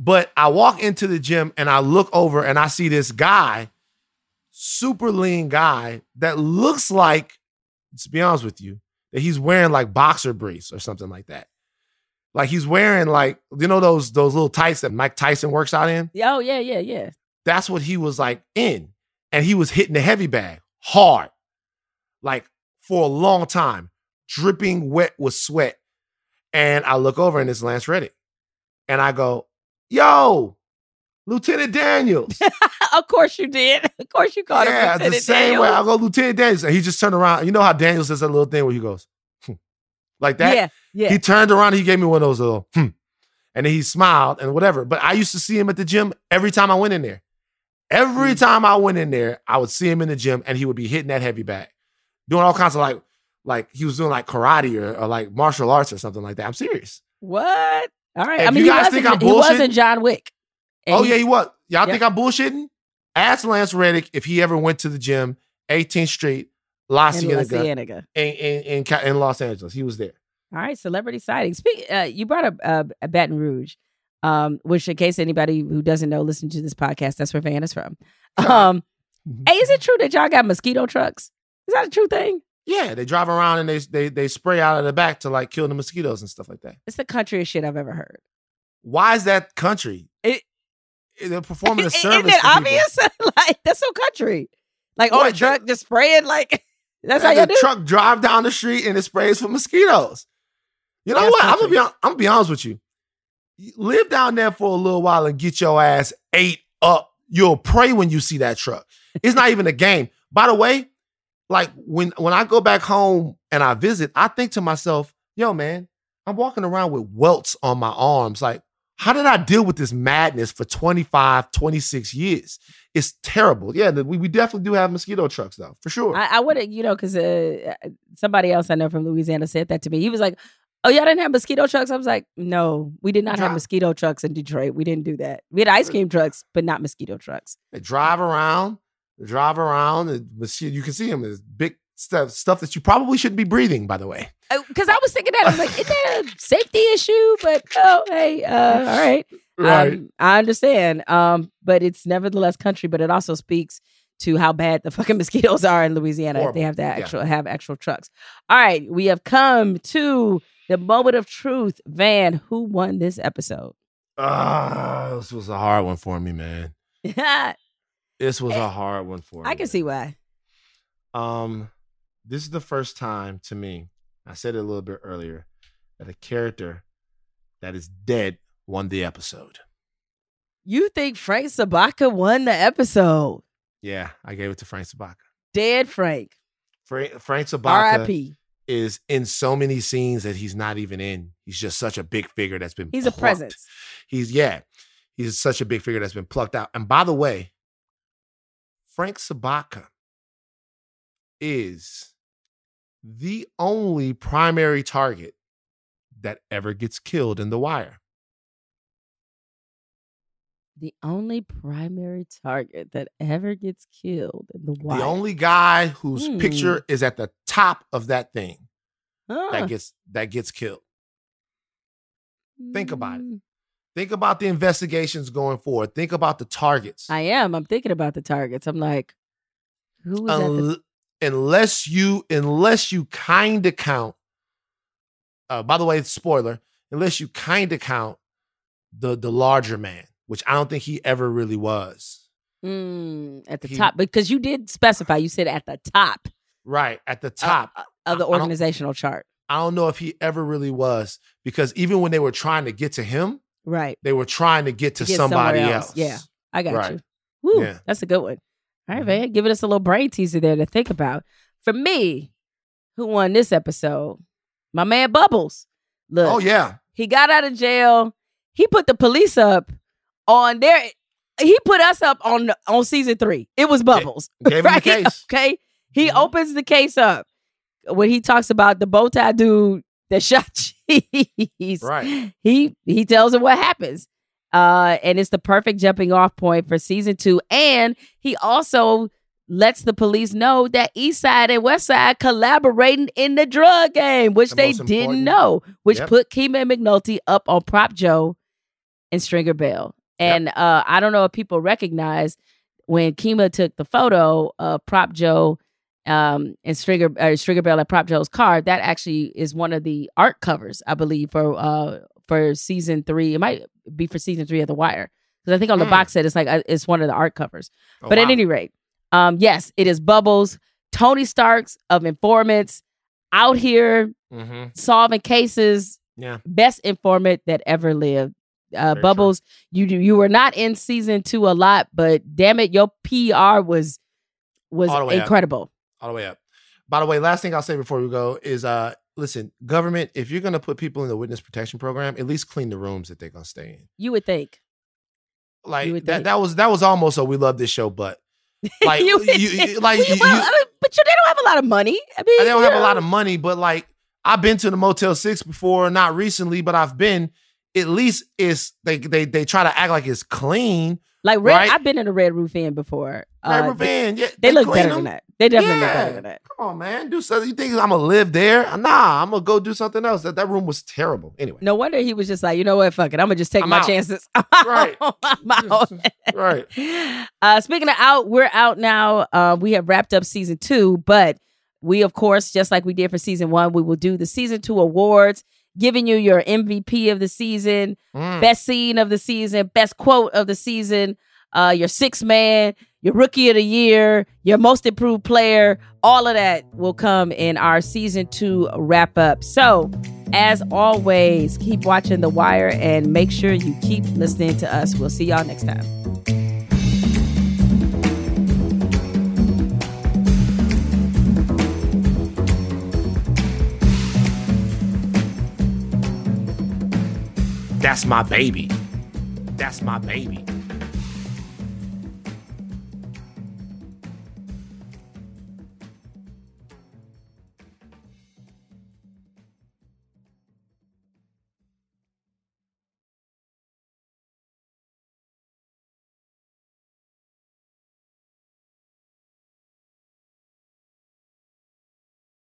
but I walk into the gym and I look over and I see this guy, super lean guy that looks like, to be honest with you, that he's wearing like boxer briefs or something like that. Like he's wearing like you know those those little tights that Mike Tyson works out in.
Oh yeah, yeah, yeah.
That's what he was like in, and he was hitting the heavy bag hard, like for a long time, dripping wet with sweat. And I look over and it's Lance Reddick, and I go, "Yo, Lieutenant Daniels."
of course you did. Of course you called
yeah,
him
the
Lieutenant
same way I go, Lieutenant Daniels, and he just turned around. You know how Daniels does that little thing where he goes, "Hmm," like that.
Yeah, yeah.
He turned around. He gave me one of those little, hmm. and then he smiled and whatever. But I used to see him at the gym every time I went in there. Every
Mm.
time I went in there, I would see him in the gym, and he would be hitting that heavy bag, doing all kinds of like, like he was doing like karate or, or like martial arts or something like that. I'm serious.
What? All right.
If
I mean,
you
he
guys
wasn't,
think I'm
he wasn't John Wick.
Oh yeah, he was. Y'all think I'm bullshitting? Ask Lance Reddick if he ever went to the gym, 18th Street, La
In La
Cienega,
Cienega.
in, in, in, in Los Angeles. He was there.
All right, celebrity sighting. Speak. Uh, you brought up uh, a Baton Rouge, um, which, in case anybody who doesn't know, listen to this podcast. That's where Van is from. Um, hey, is it true that y'all got mosquito trucks? Is that a true thing?
Yeah, they drive around and they they they spray out of the back to like kill the mosquitoes and stuff like that.
It's the countryest shit I've ever heard.
Why is that country?
It, eh,
they're performing a service. Isn't it
obvious? like that's so country. Like on a truck, just spraying like that's how
the
do.
truck drive down the street and it sprays for mosquitoes. You know
That's
what? I'm gonna be hon- I'm gonna be honest with you. You Live down there for a little while and get your ass ate up. You'll pray when you see that truck. It's not even a game. By the way, like when when I go back home and I visit, I think to myself, yo, man, I'm walking around with welts on my arms. Like, how did I deal with this madness for 25, 26 years? It's terrible. Yeah, we, we definitely do have mosquito trucks though, for sure.
I, I would have, you know, because uh, somebody else I know from Louisiana said that to me. He was like, "Oh, y'all didn't have mosquito trucks." I was like, "No, we did not have mosquito trucks in Detroit. We didn't do that. We had ice cream trucks, but not mosquito trucks."
They drive around, drive around, you can see them as big stuff, stuff that you probably shouldn't be breathing, by the way.
Because I was thinking that I was like, "Is that a safety issue?" But oh, hey, uh, all right,
Right.
Um, I understand. Um, but it's nevertheless country. But it also speaks to how bad the fucking mosquitoes are in Louisiana. if They have to
Yeah.
actual have actual trucks. All right, we have come to the moment of truth. Van, who won this episode?
Ah, this was a hard one for me, man. This was a hard one for me.
I can see why.
Um, this is the first time to me. I said it a little bit earlier that a character that is dead won the episode.
You think Frank Sobotka won the episode?
Yeah, I gave it to Frank Sobotka.
Dead Frank.
Frank, Frank Sobotka
R.I.P.
is in so many scenes that he's not even in. He's just such a big figure that's been.
He's a presence.
He's yeah, he's such a big figure that's been plucked out. And by the way, Frank Sobotka is the only primary target that ever gets killed in The Wire.
The only primary target that ever gets killed in the Wire.
The only guy whose
Hmm.
picture is at the top of that thing
Huh.
that gets that gets killed. Think about it. Think about the investigations going forward. Think about the targets.
I am. I'm thinking about the targets. I'm like, who was the
unless you unless you kind of count. Uh, by the way, spoiler. Unless you kind of count the the larger man, which I don't think he ever really was.
Mm, at the
He-
top because you did specify. You said at the top
Right at the top
of the
I- I
organizational chart.
I don't know if he ever really was because even when they were trying to get to him,
Right.
they were trying to get to
Get
somebody
somewhere
else.
Yeah, I got
Right.
you. Woo,
Yeah.
that's a good one. All right, Mm-hmm. man, giving us a little brain teaser there to think about. For me, who won this episode? My man Bubbles. Look,
Oh yeah.
he got out of jail. He put the police up on their. He put us up on on season three. It was Bubbles.
gave him the
right?
case. Mm-hmm.
Okay, he opens the case up when he talks about the bow tie dude that shot cheese.
Right.
He he tells him what happens. Uh, and it's the perfect jumping off point for season two. And he also lets the police know that East Side and West Side collaborating in the drug game, which
The
they didn't know, which
Yep.
put Kima and McNulty up on Prop Joe and Stringer Bell. And uh, I don't know if people recognize when Kima took the photo of Prop Joe um, and Stringer uh, Stringer Bell at Prop Joe's car. That actually is one of the art covers, I believe, for uh, for season three. It might be for season three of The Wire because I think on the
Hmm.
box set it's like uh, it's one of the art covers.
Oh,
but at any rate, um, yes, it is Bubbles, Tony Starks of informants out here
Mhm.
solving cases.
Yeah.
Best informant that ever lived. Uh,
Very true.
Bubbles, you you were not in season two a lot, but damn it, your PR was was
incredible. up. All the way up. By the way, last thing I'll say before we go is uh listen, government, if you're gonna put people in the witness protection program, at least clean the rooms that they're gonna stay in.
You would think.
Like
would
that
think.
that was that was almost a we love this show, but like
You
you, like
Well,
you,
well, I mean, but you, they don't have a lot of money. I mean,
they don't have a lot of money, but like I've been to the Motel Six before, not recently, but I've been. At least it's they they they try to act like it's clean.
Like red,
right?
I've been in a red roof inn before.
Red
Uh,
Roof
they,
Inn, yeah,
they
they
look better
them.
than that. They definitely look better than that.
Come on, man, do something. You think I'm gonna live there? Nah, I'm gonna go do something else. That that room was terrible. Anyway,
No wonder he was just like, you know what, fuck it, I'm gonna just take
I'm
my
out.
chances.
Right.
I'm out.
right.
Uh, speaking of out, we're out now. Uh, we have wrapped up season two, but we, of course, just like we did for season one, we will do the season two awards, giving you your MVP of the season,
Mm.
best scene of the season, best quote of the season, uh, your six man, your rookie of the year, your most improved player. All of that will come in our season two wrap up. So, as always, keep watching The Wire and make sure you keep listening to us. We'll see y'all next time.
That's my baby. That's my baby.